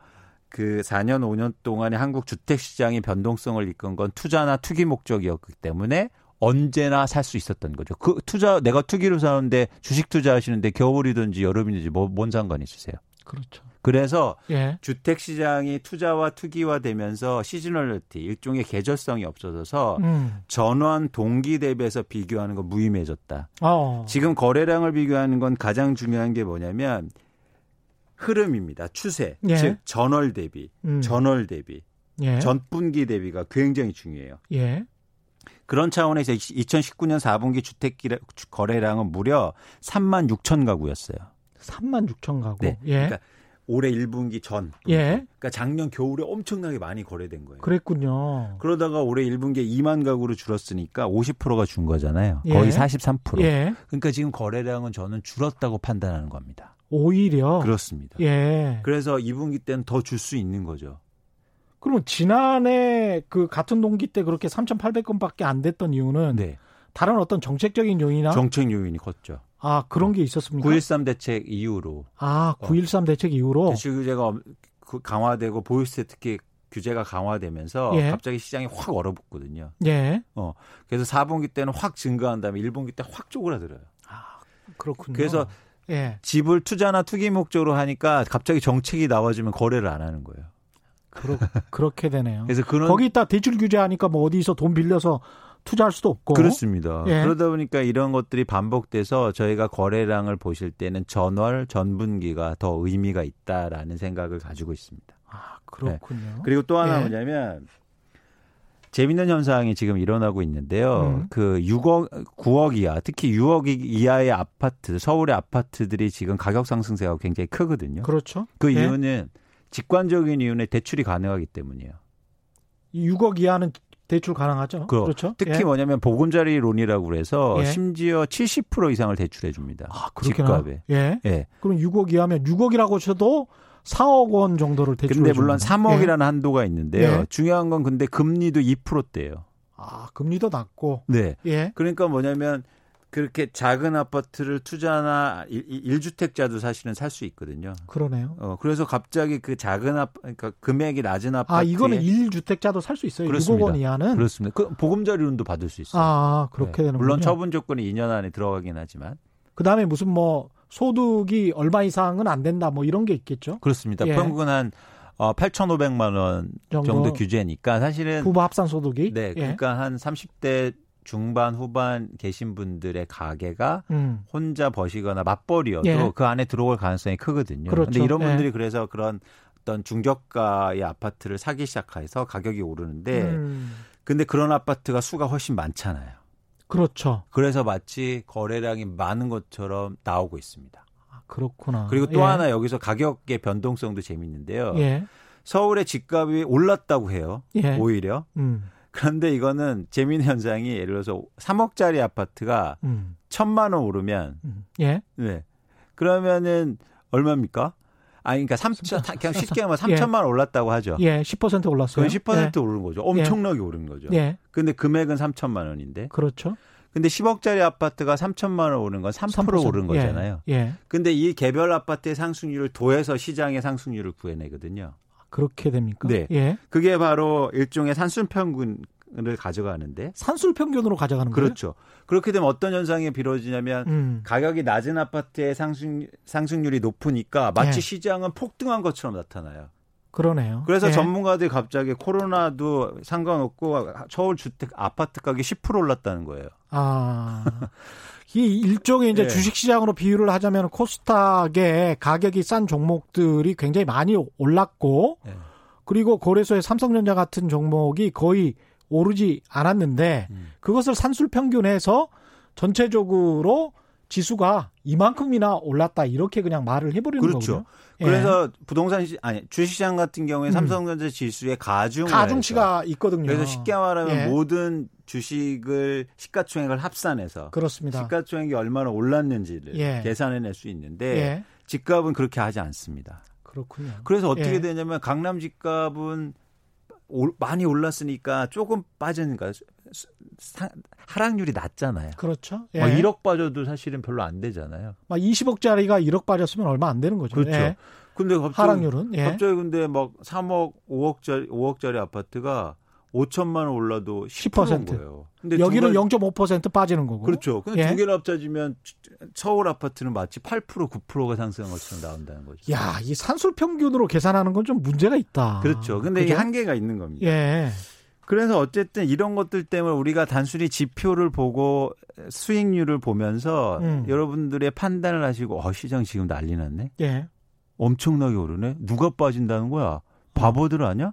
그 4년 5년 동안에 한국 주택 시장이 변동성을 이끈 건 투자나 투기 목적이었기 때문에 언제나 살 수 있었던 거죠. 그 투자 내가 투기로 사는데 주식 투자하시는데 겨울이든지 여름이든지 뭐, 뭔 상관이 있으세요? 그렇죠. 그래서 예. 주택 시장이 투자와 투기화 되면서 시즈널리티 일종의 계절성이 없어져서 음. 전원 동기 대비해서 비교하는 거 무의미해졌다. 어. 지금 거래량을 비교하는 건 가장 중요한 게 뭐냐면 흐름입니다. 추세. 예. 즉 전월 대비, 음. 전월 대비, 예. 전분기 대비가 굉장히 중요해요. 예. 그런 차원에서 2019년 4분기 주택 거래량은 무려 3만 6천 가구였어요. 3만 6천 가구. 네. 예. 그러니까 올해 1분기 전. 예. 그러니까 작년 겨울에 엄청나게 많이 거래된 거예요. 그랬군요. 그러다가 올해 1분기에 2만 가구로 줄었으니까 50%가 준 거잖아요. 거의 예. 43%. 예. 그러니까 지금 거래량은 저는 줄었다고 판단하는 겁니다. 오히려 그렇습니다. 예. 그래서 2분기 때는 더 줄 수 있는 거죠. 그럼 지난해 그 같은 동기 때 그렇게 3,800건밖에 안 됐던 이유는 네. 다른 어떤 정책적인 요인이나 정책 요인이 컸죠. 아 그런 게 있었습니까? 9.13 대책 이후로. 아9.13 어. 대책 이후로 대출 규제가 그 강화되고 보유세 특히 규제가 강화되면서 예. 갑자기 시장이 확 얼어붙거든요. 예. 어 그래서 4분기 때는 확 증가한 다음에 1분기 때 확 쪼그라들어요. 아 그렇군요. 그래서 예. 집을 투자나 투기 목적으로 하니까 갑자기 정책이 나와지면 거래를 안 하는 거예요. 그러, 그렇게 되네요. 그래서 그런 거기다 대출 규제하니까 뭐 어디서 돈 빌려서 투자할 수도 없고 그렇습니다. 예. 그러다 보니까 이런 것들이 반복돼서 저희가 거래량을 보실 때는 전월 전분기가 더 의미가 있다라는 생각을 가지고 있습니다. 아 그렇군요. 네. 그리고 또 하나 예. 뭐냐면 재밌는 현상이 지금 일어나고 있는데요. 음. 그 6억, 9억 이하, 특히 6억 이하의 아파트, 서울의 아파트들이 지금 가격 상승세가 굉장히 크거든요. 그렇죠. 그 네. 이유는 직관적인 이유는 대출이 가능하기 때문이에요. 6억 이하는 대출 가능하죠. 그, 렇죠 특히 예. 뭐냐면 보금자리 론이라고 그래서 예. 심지어 70% 이상을 대출해 줍니다. 아, 집값에. 예. 예. 그럼 6억 이하면 6억이라고 쳐도 4억 원 정도를 대출해 근데 물론 3억이라는 예. 한도가 있는데요. 예. 중요한 건 근데 금리도 2%대예요. 아, 금리도 낮고. 네. 예. 그러니까 뭐냐면 그렇게 작은 아파트를 투자나 일, 주택자도 사실은 살 수 있거든요. 그러네요. 어, 그래서 갑자기 그 작은 아 그러니까 금액이 낮은 아파트 아, 이거는 1주택자도 살 수 있어요. 그렇습니다. 6억 원 이하는. 그렇습니다. 그 보금자리론도 받을 수 있어요. 아, 그렇게 네. 되는 물론 처분 조건이 2년 안에 들어가긴 하지만. 그 다음에 무슨 뭐 소득이 얼마 이상은 안 된다 뭐 이런 게 있겠죠. 그렇습니다. 예. 평균 한 어, 8,500만 원 정도, 정도, 규제니까 사실은 부부 합산 소득이 네, 예. 그러니까 예. 한 30대 중반 후반 계신 분들의 가게가 음. 혼자 버시거나 맞벌이여도 예. 그 안에 들어올 가능성이 크거든요. 그런데 그렇죠. 이런 분들이 예. 그래서 그런 어떤 중저가의 아파트를 사기 시작해서 가격이 오르는데 음. 근데 그런 아파트가 수가 훨씬 많잖아요. 그렇죠. 그래서 마치 거래량이 많은 것처럼 나오고 있습니다. 아, 그렇구나. 그리고 또 예. 하나 여기서 가격의 변동성도 재밌는데요. 예. 서울의 집값이 올랐다고 해요. 예. 오히려. 음. 그런데 이거는 재미있는 현상이 예를 들어서 3억짜리 아파트가 음. 1천만 원 오르면 음. 예. 네. 그러면은 얼마입니까? 아, 그러니까 3천, 그냥 쉽게 하면 3천만 원 올랐다고 하죠. 예, 10% 올랐어요. 그건 10% 예. 오른 거죠. 엄청나게 예. 오른 거죠. 예. 근데 금액은 3천만 원인데. 그렇죠. 근데 10억짜리 아파트가 3천만 원 오른 건 3%, 3% 오른 거잖아요. 예. 예. 근데 이 개별 아파트의 상승률을 도해서 시장의 상승률을 구해내거든요. 그렇게 됩니까? 네. 예. 그게 바로 일종의 산술평균 을 가져가는데 산술 평균으로 가져가는 거예요. 그렇죠. 그렇게 되면 어떤 현상이 벌어지냐면 음. 가격이 낮은 아파트의 상승 상승률이 높으니까 마치 예. 시장은 폭등한 것처럼 나타나요. 그러네요. 그래서 예. 전문가들이 갑자기 코로나도 상관없고 서울 주택 아파트 가격이 10% 올랐다는 거예요. 아. 이 일종의 이제 예. 주식 시장으로 비유를 하자면 코스닥의 가격이 싼 종목들이 굉장히 많이 올랐고 예. 그리고 거래소의 삼성전자 같은 종목이 거의 오르지 않았는데 음. 그것을 산술 평균해서 전체적으로 지수가 이만큼이나 올랐다 이렇게 그냥 말을 해버리는 그렇죠. 거죠. 예. 그래서 부동산 시, 아니 주식시장 같은 경우에 음. 삼성전자 지수의 가중 가중치가 있거든요. 그래서 쉽게 말하면 예. 모든 주식을 시가총액을 합산해서 그렇습니다. 시가총액이 얼마나 올랐는지를 예. 계산해낼 수 있는데 예. 집값은 그렇게 하지 않습니다. 그렇군요. 그래서 어떻게 예. 되냐면 강남 집값은 많이 올랐으니까 조금 빠지니까 하락률이 낮잖아요. 그렇죠. 예. 막 1억 빠져도 사실은 별로 안 되잖아요. 막 20억짜리가 1억 빠졌으면 얼마 안 되는 거죠. 그렇죠. 예. 근데 갑자기 하락률은 예. 갑자기 근데 막 3억, 5억짜리 5억짜리 아파트가 5천만 원 올라도 10%인 10%. 거예요. 근데 여기는 개... 0.5% 빠지는 거고. 그렇죠. 근데 예. 두 개를 합쳐지면 서울 아파트는 마치 8% 9%가 상승한 것처럼 나온다는 거죠. 야, 이 산술 평균으로 계산하는 건 좀 문제가 있다. 그렇죠. 근데 그죠? 이게 한계가 있는 겁니다. 예. 그래서 어쨌든 이런 것들 때문에 우리가 단순히 지표를 보고 수익률을 보면서 음. 여러분들의 판단을 하시고 어 시장 지금 난리 났네. 예. 엄청나게 오르네. 누가 빠진다는 거야? 바보들 아니야?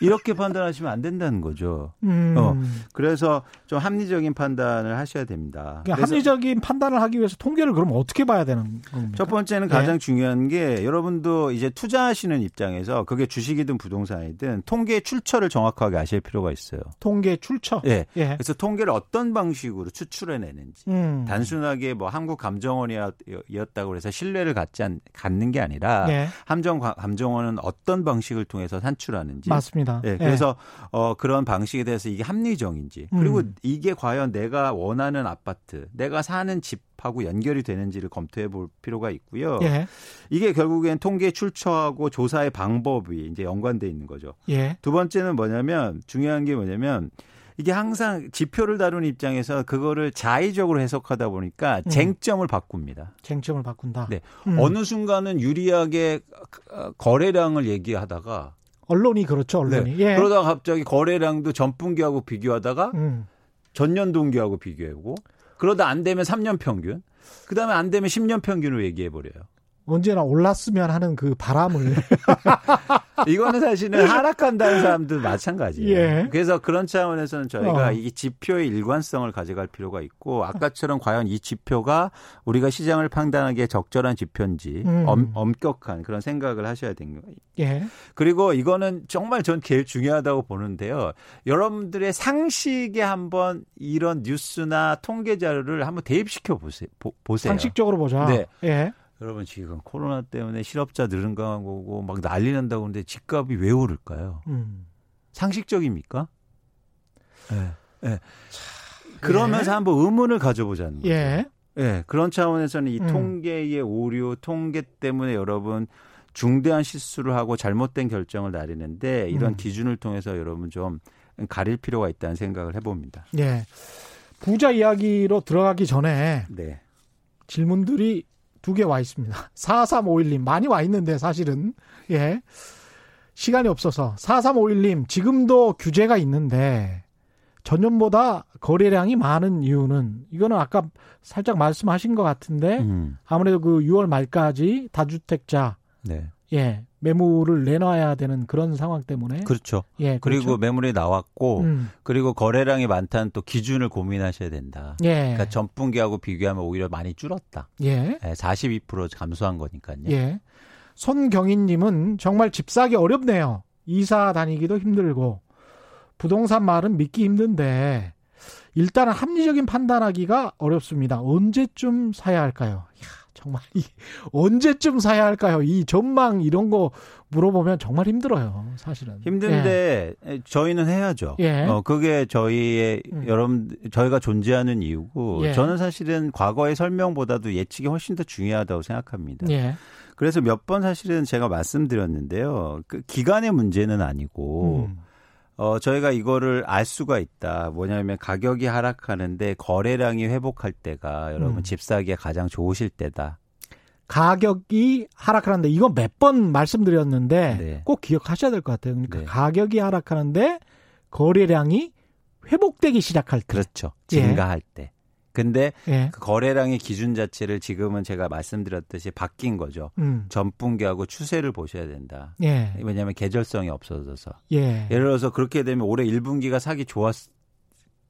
이렇게 판단하시면 안 된다는 거죠. 음. 어, 그래서 좀 합리적인 판단을 하셔야 됩니다. 그러니까 합리적인 판단을 하기 위해서 통계를 그럼 어떻게 봐야 되는 겁니까? 첫 번째는 가장 네. 중요한 게 여러분도 이제 투자하시는 입장에서 그게 주식이든 부동산이든 통계 출처를 정확하게 아실 필요가 있어요. 통계 출처? 예. 예. 그래서 통계를 어떤 방식으로 추출해내는지 음. 단순하게 뭐 한국 감정원이었다고 해서 신뢰를 갖지 않, 갖는 게 아니라 예. 함정 감정원은 어떤 방식을 통해서 산출하는지 맞습니다. 예. 그래서 예. 어, 그런 방식에 대해서 이게 합리적인지 그리고 음. 이게 과연 내가 원하는 아파트, 내가 사는 집하고 연결이 되는지를 검토해 볼 필요가 있고요. 예. 이게 결국엔 통계 출처하고 조사의 방법이 이제 연관돼 있는 거죠. 예. 두 번째는 뭐냐면 중요한 게 뭐냐면 이게 항상 지표를 다루는 입장에서 그거를 자의적으로 해석하다 보니까 음. 쟁점을 바꿉니다. 쟁점을 바꾼다. 네. 음. 어느 순간은 유리하게 거래량을 얘기하다가 언론이 그렇죠, 언론이. 네. 예. 그러다가 갑자기 거래량도 전분기하고 비교하다가 음. 전년 동기하고 비교하고 그러다 안 되면 3년 평균, 그 다음에 안 되면 10년 평균으로 얘기해 버려요. 언제나 올랐으면 하는 그 바람을. 이거는 사실은 하락한다는 사람들 마찬가지예요. 예. 그래서 그런 차원에서는 저희가 어. 이 지표의 일관성을 가져갈 필요가 있고 아까처럼 과연 이 지표가 우리가 시장을 판단하기에 적절한 지표인지 음. 엄, 엄격한 그런 생각을 하셔야 되는 거예요. 예. 그리고 이거는 정말 전 제일 중요하다고 보는데요. 여러분들의 상식에 한번 이런 뉴스나 통계 자료를 한번 대입시켜 보세요. 보 세요. 상식적으로 보자. 네. 예. 여러분 지금 코로나 때문에 실업자 늘어간 거고 막 난리 난다고 하는데 집값이 왜 오를까요? 음. 상식적입니까? 네. 네. 그러면서 예. 한번 의문을 가져보자는 거죠. 예. 네, 그런 차원에서는 이 음. 통계의 오류, 통계 때문에 여러분 중대한 실수를 하고 잘못된 결정을 내리는데 이런 음. 기준을 통해서 여러분 좀 가릴 필요가 있다는 생각을 해봅니다. 예. 부자 이야기로 들어가기 전에 네. 질문들이 두 개 와 있습니다. 4351님, 많이 와 있는데 사실은. 예. 시간이 없어서. 4351님, 지금도 규제가 있는데, 전년보다 거래량이 많은 이유는, 이거는 아까 살짝 말씀하신 것 같은데, 음. 아무래도 그 6월 말까지 다주택자. 네. 예. 매물을 내놔야 되는 그런 상황 때문에 그렇죠. 예, 그렇죠. 그리고 매물이 나왔고 음. 그리고 거래량이 많다는 또 기준을 고민하셔야 된다. 예. 그러니까 전분기하고 비교하면 오히려 많이 줄었다. 예. 예 42% 감소한 거니까요. 예. 손경희님은 정말 집 사기 어렵네요. 이사 다니기도 힘들고 부동산 말은 믿기 힘든데 일단은 합리적인 판단하기가 어렵습니다. 언제쯤 사야 할까요? 이야. 정말 이 언제쯤 사야 할까요? 이 전망 이런 거 물어보면 정말 힘들어요, 사실은. 힘든데 예. 저희는 해야죠. 예. 어 그게 저희의 음. 여러분 저희가 존재하는 이유고 예. 저는 사실은 과거의 설명보다도 예측이 훨씬 더 중요하다고 생각합니다. 예. 그래서 몇 번 사실은 제가 말씀드렸는데요. 그 기간의 문제는 아니고 음. 어, 저희가 이거를 알 수가 있다. 뭐냐면 가격이 하락하는데 거래량이 회복할 때가 여러분 음. 집 사기에 가장 좋으실 때다. 가격이 하락하는데 이건 몇 번 말씀드렸는데 네. 꼭 기억하셔야 될 것 같아요. 그러니까 네. 가격이 하락하는데 거래량이 회복되기 시작할 때. 그렇죠. 증가할 예. 때. 근데 예. 그 거래량의 기준 자체를 지금은 제가 말씀드렸듯이 바뀐 거죠. 음. 전분기하고 추세를 보셔야 된다. 예. 왜냐하면 계절성이 없어져서. 예. 예를 들어서 그렇게 되면 올해 1분기가 사기 좋았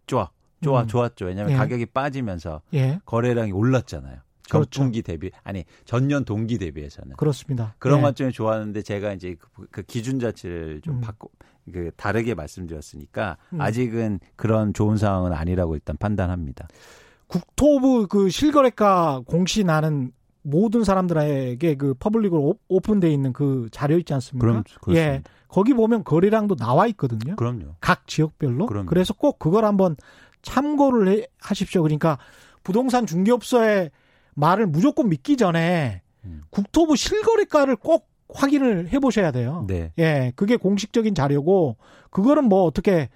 좋아. 좋아 음. 좋았죠. 왜냐하면 예. 가격이 빠지면서 예. 거래량이 올랐잖아요. 전분기 그렇죠. 대비 아니 전년 동기 대비해서는 그렇습니다. 그런 예. 관점이 좋았는데 제가 이제 그, 그 기준 자체를 좀 음. 바꿔 그 다르게 말씀드렸으니까 음. 아직은 그런 좋은 상황은 아니라고 일단 판단합니다. 국토부 그 실거래가 공시나는 모든 사람들에게 그 public으로 오픈돼 있는 그 자료 있지 않습니까? 그럼, 그렇습니다. 예. 거기 보면 거래량도 나와 있거든요. 그럼요. 각 지역별로. 그럼요. 그래서 꼭 그걸 한번 참고를 해, 하십시오. 그러니까 부동산 중개업소의 말을 무조건 믿기 전에 음. 국토부 실거래가를 꼭 확인을 해 보셔야 돼요. 네. 예. 그게 공식적인 자료고 그거는 뭐 어떻게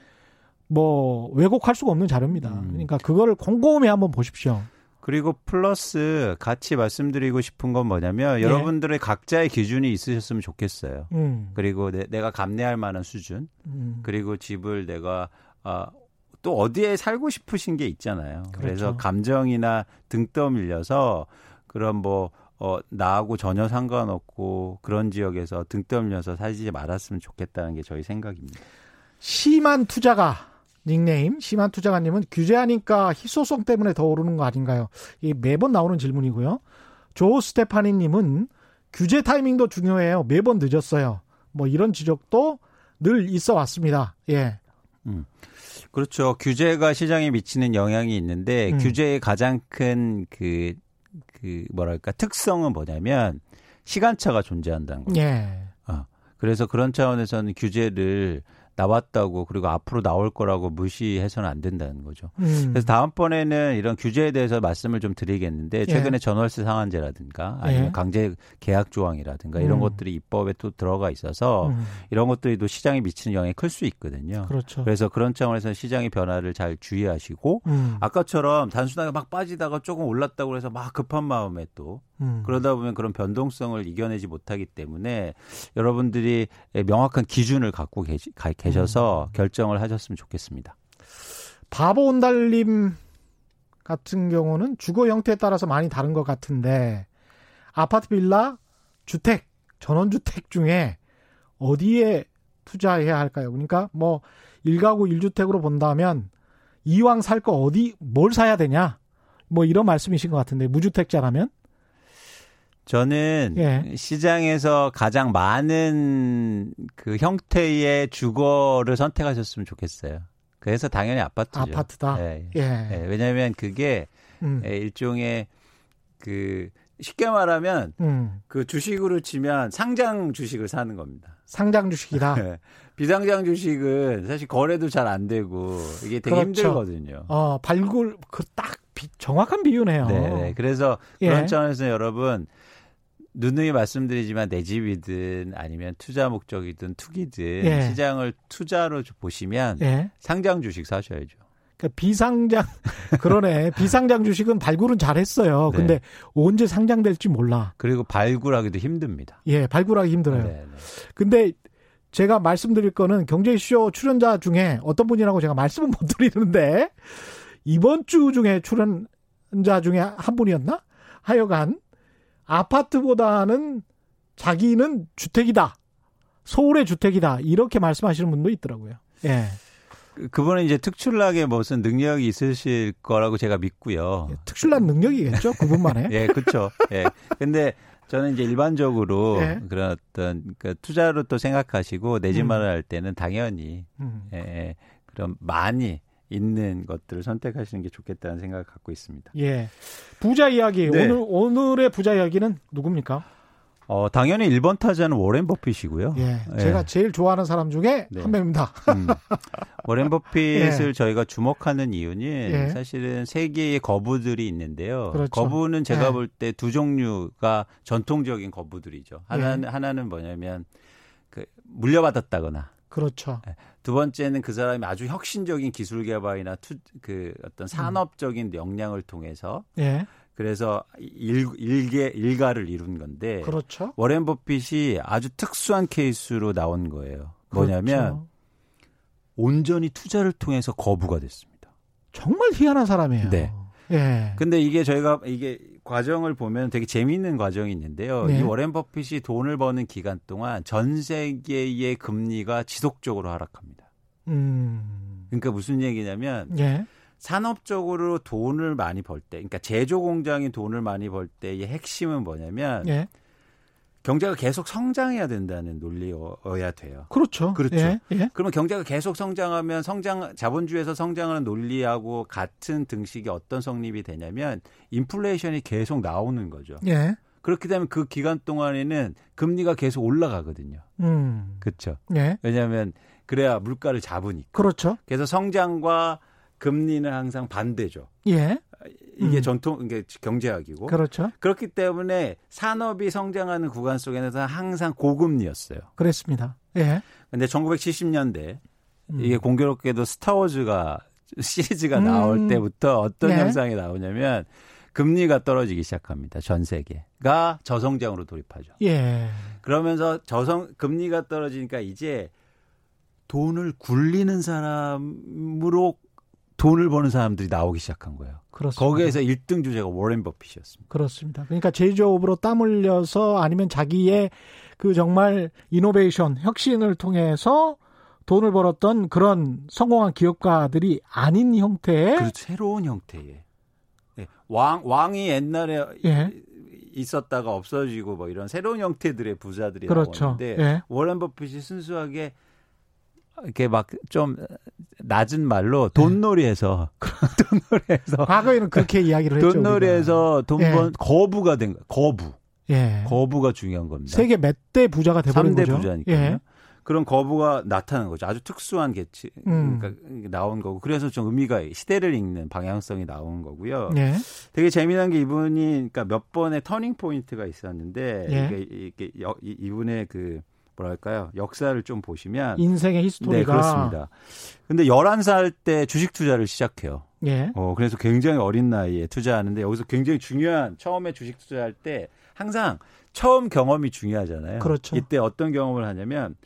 뭐 왜곡할 수가 없는 자료입니다. 음. 그러니까 그거를 곰곰이 한번 보십시오. 그리고 플러스 같이 말씀드리고 싶은 건 뭐냐면 네. 여러분들의 각자의 기준이 있으셨으면 좋겠어요. 음. 그리고 내, 가 감내할 만한 수준, 음. 그리고 집을 내가 아, 또 어디에 살고 싶으신 게 있잖아요. 그렇죠. 그래서 감정이나 등 떠밀려서 그런 뭐 어, 나하고 전혀 상관없고 그런 지역에서 등 떠밀려서 사지 말았으면 좋겠다는 게 저희 생각입니다. 심한 투자가 닉네임 심한 투자가님은 규제하니까 희소성 때문에 더 오르는 거 아닌가요? 이 매번 나오는 질문이고요. 조 스테파니님은 규제 타이밍도 중요해요. 매번 늦었어요. 뭐 이런 지적도 늘 있어 왔습니다. 예. 음. 그렇죠. 규제가 시장에 미치는 영향이 있는데 음. 규제의 가장 큰 그, 그 뭐랄까 특성은 뭐냐면 시간차가 존재한다는 거죠. 예. 어. 그래서 그런 차원에서는 규제를 나왔다고 그리고 앞으로 나올 거라고 무시해서는 안 된다는 거죠. 음. 그래서 다음번에는 이런 규제에 대해서 말씀을 좀 드리겠는데 예. 최근에 예. 전월세 상한제라든가 아니면 예. 강제 계약 조항이라든가 이런 음. 것들이 입법에 또 들어가 있어서 음. 이런 것들이 또 시장에 미치는 영향이 클 수 있거든요. 그렇죠. 그래서 그런 차원에서 시장의 변화를 잘 주의하시고 음. 아까처럼 단순하게 막 빠지다가 조금 올랐다고 해서 막 급한 마음에 또 음. 그러다 보면 그런 변동성을 이겨내지 못하기 때문에 여러분들이 명확한 기준을 갖고 계시, 계 셔서 음. 결정을 하셨으면 좋겠습니다. 바보 온달님 같은 경우는 주거 형태에 따라서 많이 다른 것 같은데 아파트 빌라 주택 전원주택 중에 어디에 투자해야 할까요? 그러니까 뭐 1가구 1주택으로 본다면 이왕 살 거 어디 뭘 사야 되냐? 뭐 이런 말씀이신 것 같은데 무주택자라면 저는 예. 시장에서 가장 많은 그 형태의 주거를 선택하셨으면 좋겠어요. 그래서 당연히 아파트죠. 아파트다. 예. 예. 예. 왜냐하면 그게 음. 예, 일종의 그 쉽게 말하면 음. 그 주식으로 치면 상장 주식을 사는 겁니다. 상장 주식이다. 예. 비상장 주식은 사실 거래도 잘 안 되고 이게 되게 그렇죠. 힘들거든요. 어, 발굴 그 딱 정확한 비유네요. 네, 네. 그래서 그런 예. 차원에서 여러분 누누이 말씀드리지만 내 집이든 아니면 투자 목적이든 투기든 예. 시장을 투자로 보시면 예. 상장 주식 사셔야죠. 그러니까 비상장 그러네 비상장 주식은 발굴은 잘했어요. 네. 근데 언제 상장될지 몰라. 그리고 발굴하기도 힘듭니다. 예, 발굴하기 힘들어요. 네, 네. 근데 제가 말씀드릴 거는 경제쇼 출연자 중에 어떤 분이라고 제가 말씀은 못 드리는데 이번 주 중에 출연자 중에 한 분이었나? 하여간 아파트보다는 자기는 주택이다. 서울의 주택이다. 이렇게 말씀하시는 분도 있더라고요. 예. 그, 그분은 이제 특출나게 무슨 능력이 있으실 거라고 제가 믿고요. 예, 특출난 능력이겠죠, 그분만의. 예, 그렇죠. 예. 근데 저는 이제 일반적으로 예. 그런 어떤 그 투자로 또 생각하시고 내 집 마련할 음. 때는 당연히 음. 예, 예, 그럼 많이 있는 것들을 선택하시는 게 좋겠다는 생각을 갖고 있습니다. 예. 부자 이야기. 네. 오늘 오늘의 부자 이야기는 누굽니까? 어, 당연히 1번 타자는 워렌 버핏이고요. 예. 예. 제가 제일 좋아하는 사람 중에 네. 한 명입니다. 음. 워렌 버핏을 예. 저희가 주목하는 이유는 예. 사실은 세 개의 거부들이 있는데요. 그렇죠. 거부는 제가 예. 볼때 두 종류가 전통적인 거부들이죠. 하나는 예. 하나는 뭐냐면 그 물려받았다거나 그렇죠. 예. 두 번째는 그 사람이 아주 혁신적인 기술 개발이나 투, 그 어떤 음. 산업적인 역량을 통해서 예. 그래서 일, 일개 일가를 이룬 건데 그렇죠. 워렌 버핏이 아주 특수한 케이스로 나온 거예요. 뭐냐면 그렇죠. 온전히 투자를 통해서 거부가 됐습니다. 정말 희한한 사람이에요. 네. 예. 근데 이게 저희가 이게 과정을 보면 되게 재미있는 과정이 있는데요. 네. 이 워렌 버핏이 돈을 버는 기간 동안 전 세계의 금리가 지속적으로 하락합니다. 음. 그러니까 무슨 얘기냐면 예. 산업적으로 돈을 많이 벌 때, 그러니까 제조 공장이 돈을 많이 벌 때의 핵심은 뭐냐면 예. 경제가 계속 성장해야 된다는 논리여야 돼요. 그렇죠. 그렇죠. 예, 예. 그러면 경제가 계속 성장하면 성장 자본주의에서 성장하는 논리하고 같은 등식이 어떤 성립이 되냐면 인플레이션이 계속 나오는 거죠. 예. 그렇게 되면 그 기간 동안에는 금리가 계속 올라가거든요. 음. 그렇죠. 예. 왜냐하면 그래야 물가를 잡으니까. 그렇죠. 그래서 성장과 금리는 항상 반대죠. 예. 이게 음. 전통 이게 경제학이고 그렇죠. 그렇기 때문에 산업이 성장하는 구간 속에는 항상 고금리였어요. 그렇습니다. 예. 근데 1970년대 음. 이게 공교롭게도 스타워즈가 시리즈가 음. 나올 때부터 어떤 네. 현상이 나오냐면 금리가 떨어지기 시작합니다. 전 세계가 저성장으로 돌입하죠. 예. 그러면서 저성 금리가 떨어지니까 이제 돈을 굴리는 사람으로 돈을 버는 사람들이 나오기 시작한 거예요. 그렇습니다. 거기에서 1등 주제가 워렌 버핏이었습니다. 그렇습니다. 그러니까 제조업으로 땀 흘려서 아니면 자기의 그 정말 이노베이션, 혁신을 통해서 돈을 벌었던 그런 성공한 기업가들이 아닌 형태의 그 새로운 형태의 네. 왕 왕이 옛날에 예. 있었다가 없어지고 뭐 이런 새로운 형태들의 부자들이 그렇죠. 나오는데 예. 워렌 버핏이 순수하게 이렇게 막 좀 낮은 말로 돈놀이해서 네. 돈놀이해서 과거에는 그렇게 이야기를 했죠. 돈놀이해서 돈번 예. 거부가 된 거예요. 거부. 예. 거부가 중요한 겁니다. 세계 몇 대 부자가 돼버린 3대 거죠. 부자니까요. 예. 그런 거부가 나타난 거죠. 아주 특수한 개치 음. 그러니까 나온 거고 그래서 좀 의미가 시대를 읽는 방향성이 나온 거고요. 예. 되게 재미난 게 이분이 그러니까 몇 번의 터닝 포인트가 있었는데 예. 이게, 이게 이분의 그 뭐랄까요 역사를 좀 보시면 인생의 history가 네, 그렇습니다. 근데 11살 때 주식 투자를 시작해요. 예. 어, 그래서 굉장히 어린 나이에 투자하는데 여기서 굉장히 중요한 처음에 주식 투자할 때 항상 처음 경험이 중요하잖아요. 그렇죠. 이때 어떤 경험을 하냐면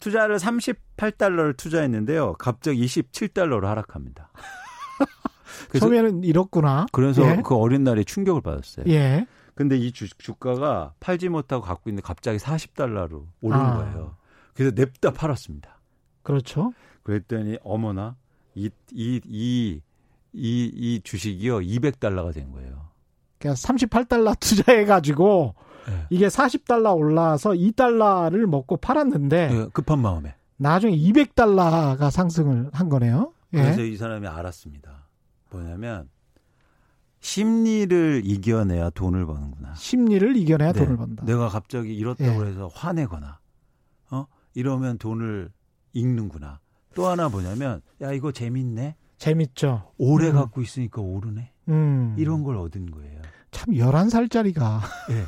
투자를 38달러를 투자했는데요. 갑자기 27달러로 하락합니다. 처음에는 잃었구나. 그래서 예. 그 어린 날에 충격을 받았어요. 예. 근데 이 주, 주가가 팔지 못하고 갖고 있는데 갑자기 40달러로 오르는 아. 거예요. 그래서 냅다 팔았습니다. 그렇죠. 그랬더니 어머나 이 이 이 이 이 주식이요 200달러가 된 거예요. 그냥 38달러 투자해 가지고 네. 이게 40달러 올라서 2달러를 먹고 팔았는데 네, 급한 마음에 나중에 200달러가 상승을 한 거네요. 예. 그래서 이 사람이 알았습니다. 뭐냐면 심리를 이겨내야 돈을 버는구나. 심리를 이겨내야 네. 돈을 번다. 내가 갑자기 이렇다고 예. 해서 화내거나 어 이러면 돈을 읽는구나. 또 하나 뭐냐면 야 이거 재밌네. 재밌죠. 오래 음. 갖고 있으니까 오르네. 음. 이런 걸 얻은 거예요. 참 11살짜리가 예.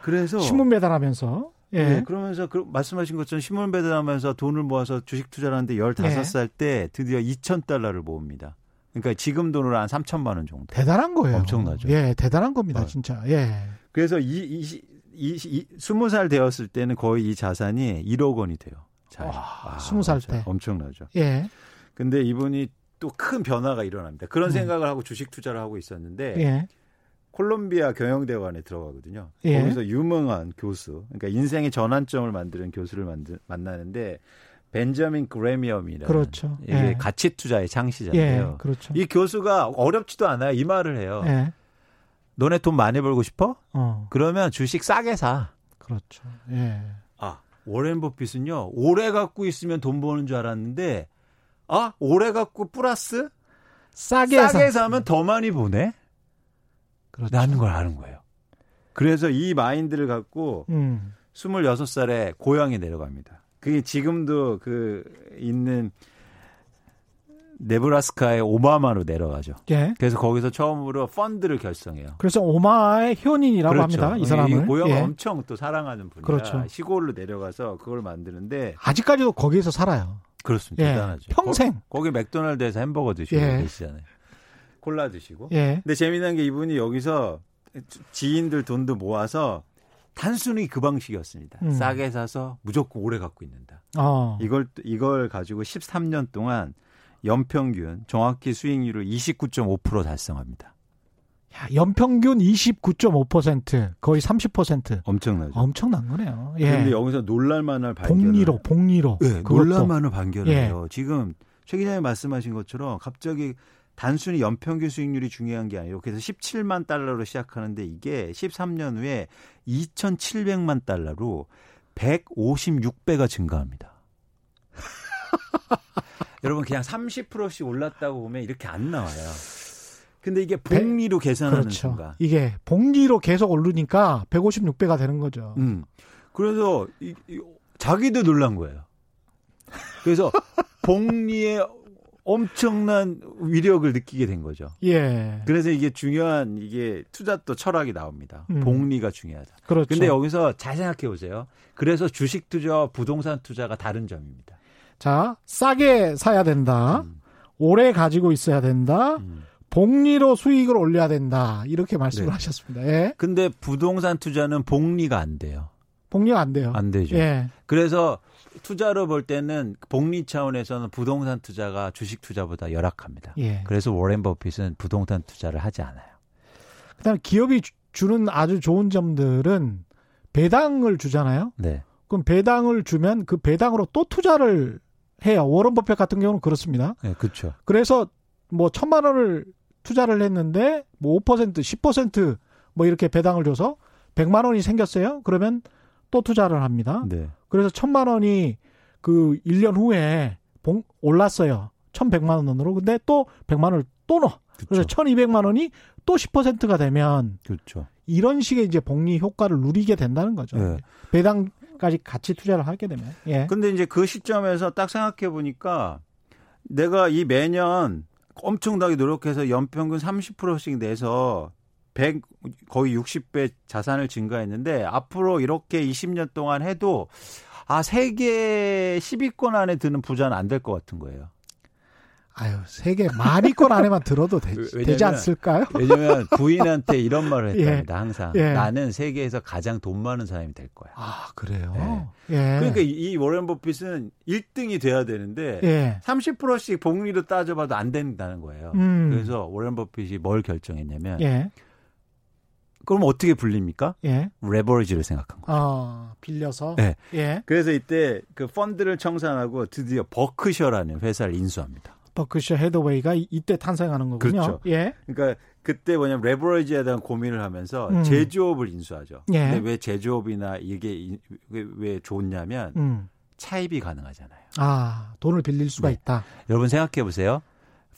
그래서 신문 배달하면서 예. 네, 그러면서 그 말씀하신 것처럼 신문 배달하면서 돈을 모아서 주식 투자를 하는데 15살 예. 때 드디어 2,000달러를 모읍니다. 그러니까 지금 돈으로 한 3천만 원 정도. 대단한 거예요. 엄청나죠. 예, 대단한 겁니다, 어. 진짜. 예. 그래서 이, 이, 이, 이, 20살 되었을 때는 거의 이 자산이 1억 원이 돼요. 자, 와, 20살 때. 엄청나죠. 예. 근데 이분이 또 큰 변화가 일어납니다. 그런 음. 생각을 하고 주식 투자를 하고 있었는데 예. 콜롬비아 경영대학원에 들어가거든요. 예. 거기서 유명한 교수, 그러니까 인생의 전환점을 만드는 교수를 만드, 만나는데 벤저민 그레미엄이라는 그렇죠. 이게 예. 가치 투자의 창시자인데요. 예. 그렇죠. 이 교수가 어렵지도 않아요. 이 말을 해요. 예. 너네 돈 많이 벌고 싶어? 어. 그러면 주식 싸게 사. 그렇죠. 예. 아, 워렌 버핏은요. 오래 갖고 있으면 돈 버는 줄 알았는데 아, 오래 갖고 플러스 싸게, 싸게 사. 사면 더 많이 보내? 그렇죠. 라는 걸 아는 거예요. 그래서 이 마인드를 갖고 음. 26살에 고향에 내려갑니다. 그게 지금도 그 있는 네브라스카의 오마마로 내려가죠. 예. 그래서 거기서 처음으로 펀드를 결성해요. 그래서 오마의 효인이라고 그렇죠. 합니다. 이 사람은. 고향을 예. 엄청 또 사랑하는 분이라 그렇죠. 시골로 내려가서 그걸 만드는데 아직까지도 거기에서 살아요. 그렇습니다. 예. 대단하죠. 평생. 거, 기 맥도날드에서 햄버거 드시고 예. 계시잖아요. 콜라 드시고. 예. 근데 재미난 게 이분이 여기서 지인들 돈도 모아서 단순히 그 방식이었습니다. 음. 싸게 사서 무조건 오래 갖고 있는다. 어. 이걸 이걸 가지고 13년 동안 연평균 정확히 수익률을 29.5% 달성합니다. 야, 연평균 29.5% 거의 30% 엄청나죠. 엄청난 거네요. 예. 그런데 여기서 놀랄만할 발견 복리로 복리로 네, 놀랄만한 발견을 예. 해요. 지금 최 기자님 말씀하신 것처럼 갑자기 단순히 연평균 수익률이 중요한 게 아니고 그래서 17만 달러로 시작하는데 이게 13년 후에 2,700만 달러로 156배가 증가합니다. 여러분 그냥 30%씩 올랐다고 보면 이렇게 안 나와요. 근데 이게 복리로 계산하는 그렇죠. 순간 이게 복리로 계속 오르니까 156배가 되는 거죠. 음. 그래서 이, 이, 자기도 놀란 거예요. 그래서 복리의 엄청난 위력을 느끼게 된 거죠. 예. 그래서 이게 중요한 이게 투자 또 철학이 나옵니다. 음. 복리가 중요하다. 그렇죠. 근데 여기서 잘 생각해 보세요. 그래서 주식 투자와 부동산 투자가 다른 점입니다. 자, 싸게 사야 된다. 음. 오래 가지고 있어야 된다. 음. 복리로 수익을 올려야 된다. 이렇게 말씀을 네. 하셨습니다. 예. 근데 부동산 투자는 복리가 안 돼요. 복리가 안 돼요. 안 되죠. 예. 그래서 투자로 볼 때는 복리 차원에서는 부동산 투자가 주식 투자보다 열악합니다. 예. 그래서 워렌 버핏은 부동산 투자를 하지 않아요. 그다음 기업이 주는 아주 좋은 점들은 배당을 주잖아요. 네. 그럼 배당을 주면 그 배당으로 또 투자를 해요. 워런 버핏 같은 경우는 그렇습니다. 네, 그렇죠. 그래서 뭐 천만 원을 투자를 했는데 뭐 5%, 10%뭐 이렇게 배당을 줘서 100만 원이 생겼어요. 그러면 또 투자를 합니다. 네. 그래서 천만 원이 그 1년 후에 봉, 올랐어요. 1,100만 원으로. 근데 또 100만 원을 또 넣어. 그쵸. 그래서 1,200만 원이 또 10%가 되면 그렇죠. 이런 식의 이제 복리 효과를 누리게 된다는 거죠. 네. 배당까지 같이 투자를 하게 되면. 예. 근데 이제 그 시점에서 딱 생각해 보니까 내가 이 매년 엄청나게 노력해서 연평균 30%씩 내서 100 거의 60배 자산을 증가했는데 앞으로 이렇게 20년 동안 해도 아 세계 10위권 안에 드는 부자는 안 될 것 같은 거예요. 아유, 세계 만위권 안에만 들어도 되, 왜냐면, 지 않을까요? 왜냐면 부인한테 이런 말을 했답니다, 예. 항상. 예. 나는 세계에서 가장 돈 많은 사람이 될 거야. 아, 그래요? 네. 예. 그러니까 이 워렌 버핏은 1등이 돼야 되는데 예. 30%씩 복리로 따져봐도 안 된다는 거예요. 음. 그래서 워렌 버핏이 뭘 결정했냐면 예. 그럼 어떻게 불립니까? 예. 레버리지를 생각한 거죠. 아, 빌려서. 네. 예. 그래서 이때 그 펀드를 청산하고 드디어 버크셔라는 회사를 인수합니다. 버크셔 헤더웨이가 이때 탄생하는 거군요. 그렇죠. 예. 그러니까 그때 뭐냐면 레버리지에 대한 고민을 하면서 음. 제조업을 인수하죠. 예. 근데 왜 제조업이나 이게 왜 좋냐면 음. 차입이 가능하잖아요. 아, 돈을 빌릴 수가 네. 있다. 여러분 생각해 보세요.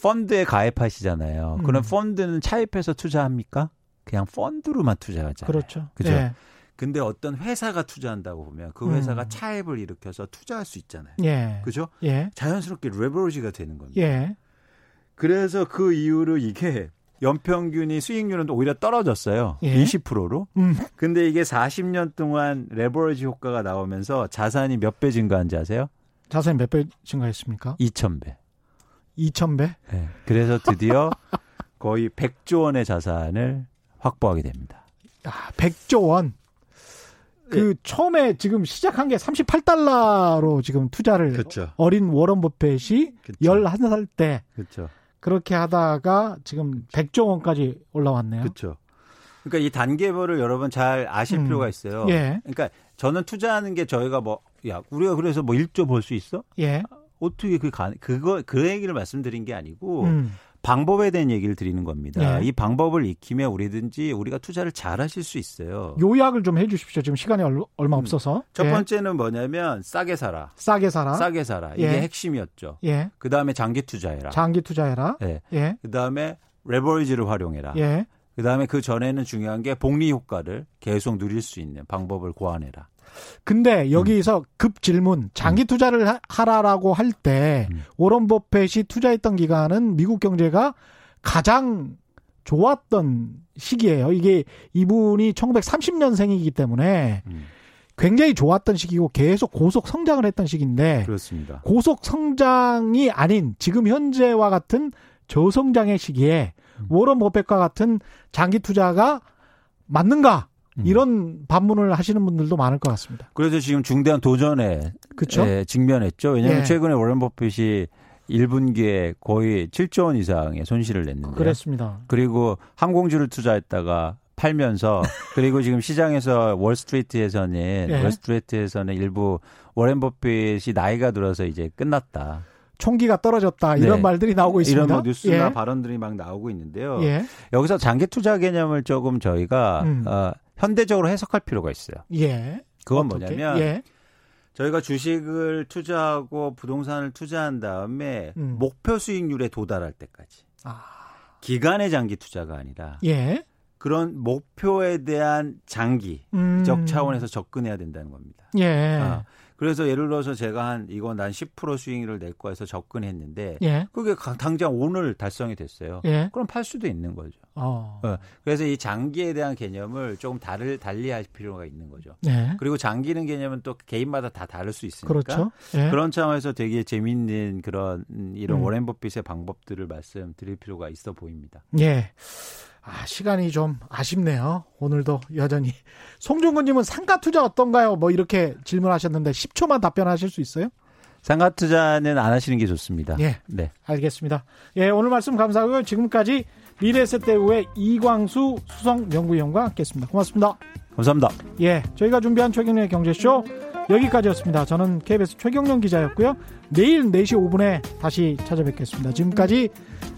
펀드에 가입하시잖아요. 음. 그럼 펀드는 차입해서 투자합니까? 그냥 펀드로만 투자하잖아요. 그렇죠. 그죠? 네. 근데 어떤 회사가 투자한다고 보면 그 회사가 음. 차입을 일으켜서 투자할 수 있잖아요. 예. 그죠? 예. 자연스럽게 레버리지가 되는 겁니다. 예. 그래서 그 이후로 이게 연평균이 수익률은 오히려 떨어졌어요. 예. 20%로. 음. 근데 이게 40년 동안 레버리지 효과가 나오면서 자산이 몇 배 증가한지 아세요? 자산이 몇 배 증가했습니까? 2,000배. 2,000배? 네. 그래서 드디어 거의 100조 원의 자산을 확보하게 됩니다. 아, 100조 원. 그 네. 처음에 지금 시작한 게 38달러로 지금 투자를 그렇죠. 어린 워런 버핏이 그렇죠. 11살 때 그렇죠. 그렇게 하다가 지금 100조 원까지 올라왔네요. 그렇죠. 그러니까 이 단계별을 여러분 잘 아실 음. 필요가 있어요. 예. 그러니까 저는 투자하는 게 저희가 뭐 야, 우리가 그래서 뭐 1조 벌 수 있어? 예. 어떻게 그 가, 그거 그 얘기를 말씀드린 게 아니고 음. 방법에 대한 얘기를 드리는 겁니다. 네. 이 방법을 익히면 우리든지 우리가 투자를 잘 하실 수 있어요. 요약을 좀 해 주십시오. 지금 시간이 얼마 음. 없어서. 첫 예. 번째는 뭐냐면 싸게 사라. 싸게 사라. 싸게 사라. 이게 예. 핵심이었죠. 예. 그 다음에 장기 투자해라. 장기 투자해라. 예. 예. 그다음에 레버리지를 활용해라. 예. 그다음에 그 전에는 중요한 게 복리 효과를 계속 누릴 수 있는 방법을 고안해라. 근데 여기서 음. 급 질문 장기 음. 투자를 하라라고 할때 음. 오런 버핏이 투자했던 기간은 미국 경제가 가장 좋았던 시기예요. 이게 이분이 1930년생이기 때문에 음. 굉장히 좋았던 시기고 계속 고속 성장을 했던 시기인데 그렇습니다. 고속 성장이 아닌 지금 현재와 같은 저성장의 시기에 음. 워런 버핏과 같은 장기 투자가 맞는가? 음. 이런 반문을 하시는 분들도 많을 것 같습니다. 그래서 지금 중대한 도전에 예, 직면했죠. 왜냐하면 예. 최근에 워런 버핏이 1분기에 거의 7조 원 이상의 손실을 냈는데 그렇습니다. 그리고 항공주를 투자했다가 팔면서 그리고 지금 시장에서 월스트리트에서는 예. 월스트리트에서는 일부 워렌 버핏이 나이가 들어서 이제 끝났다. 총기가 떨어졌다 이런 네. 말들이 나오고 있습니다. 이런 뭐 뉴스나 예. 발언들이 막 나오고 있는데요. 예. 여기서 장기 투자 개념을 조금 저희가 음. 어, 현대적으로 해석할 필요가 있어요. 예. 그건 어떻게? 뭐냐면 예. 저희가 주식을 투자하고 부동산을 투자한 다음에 음. 목표 수익률에 도달할 때까지 아. 기간의 장기 투자가 아니라 예. 그런 목표에 대한 장기적 음. 차원에서 접근해야 된다는 겁니다. 예. 아, 그래서 예를 들어서 제가 한 이건 난 10% 수익률을 낼 거해서 접근했는데 예. 그게 당장 오늘 달성이 됐어요. 예. 그럼 팔 수도 있는 거죠. 어. 어. 그래서 이 장기에 대한 개념을 조금 다를 달리할 필요가 있는 거죠. 네. 그리고 장기는 개념은 또 개인마다 다 다를 수 있으니까 그렇죠. 네. 그런 차원에서 되게 재미있는 그런 이런 음. 워렌 버핏의 방법들을 말씀드릴 필요가 있어 보입니다. 예. 아, 시간이 좀 아쉽네요. 오늘도 여전히. 송종근님은 상가 투자 어떤가요? 뭐 이렇게 질문하셨는데 10초만 답변하실 수 있어요? 상가 투자는 안 하시는 게 좋습니다. 예. 네. 알겠습니다. 예, 오늘 말씀 감사하고요. 지금까지 미래세대우의 이광수 수석 연구위원과 함께 했습니다. 고맙습니다. 감사합니다. 예, 저희가 준비한 최경련의 경제쇼 여기까지였습니다. 저는 KBS 최경련 기자였고요. 내일 4시 5분에 다시 찾아뵙겠습니다. 지금까지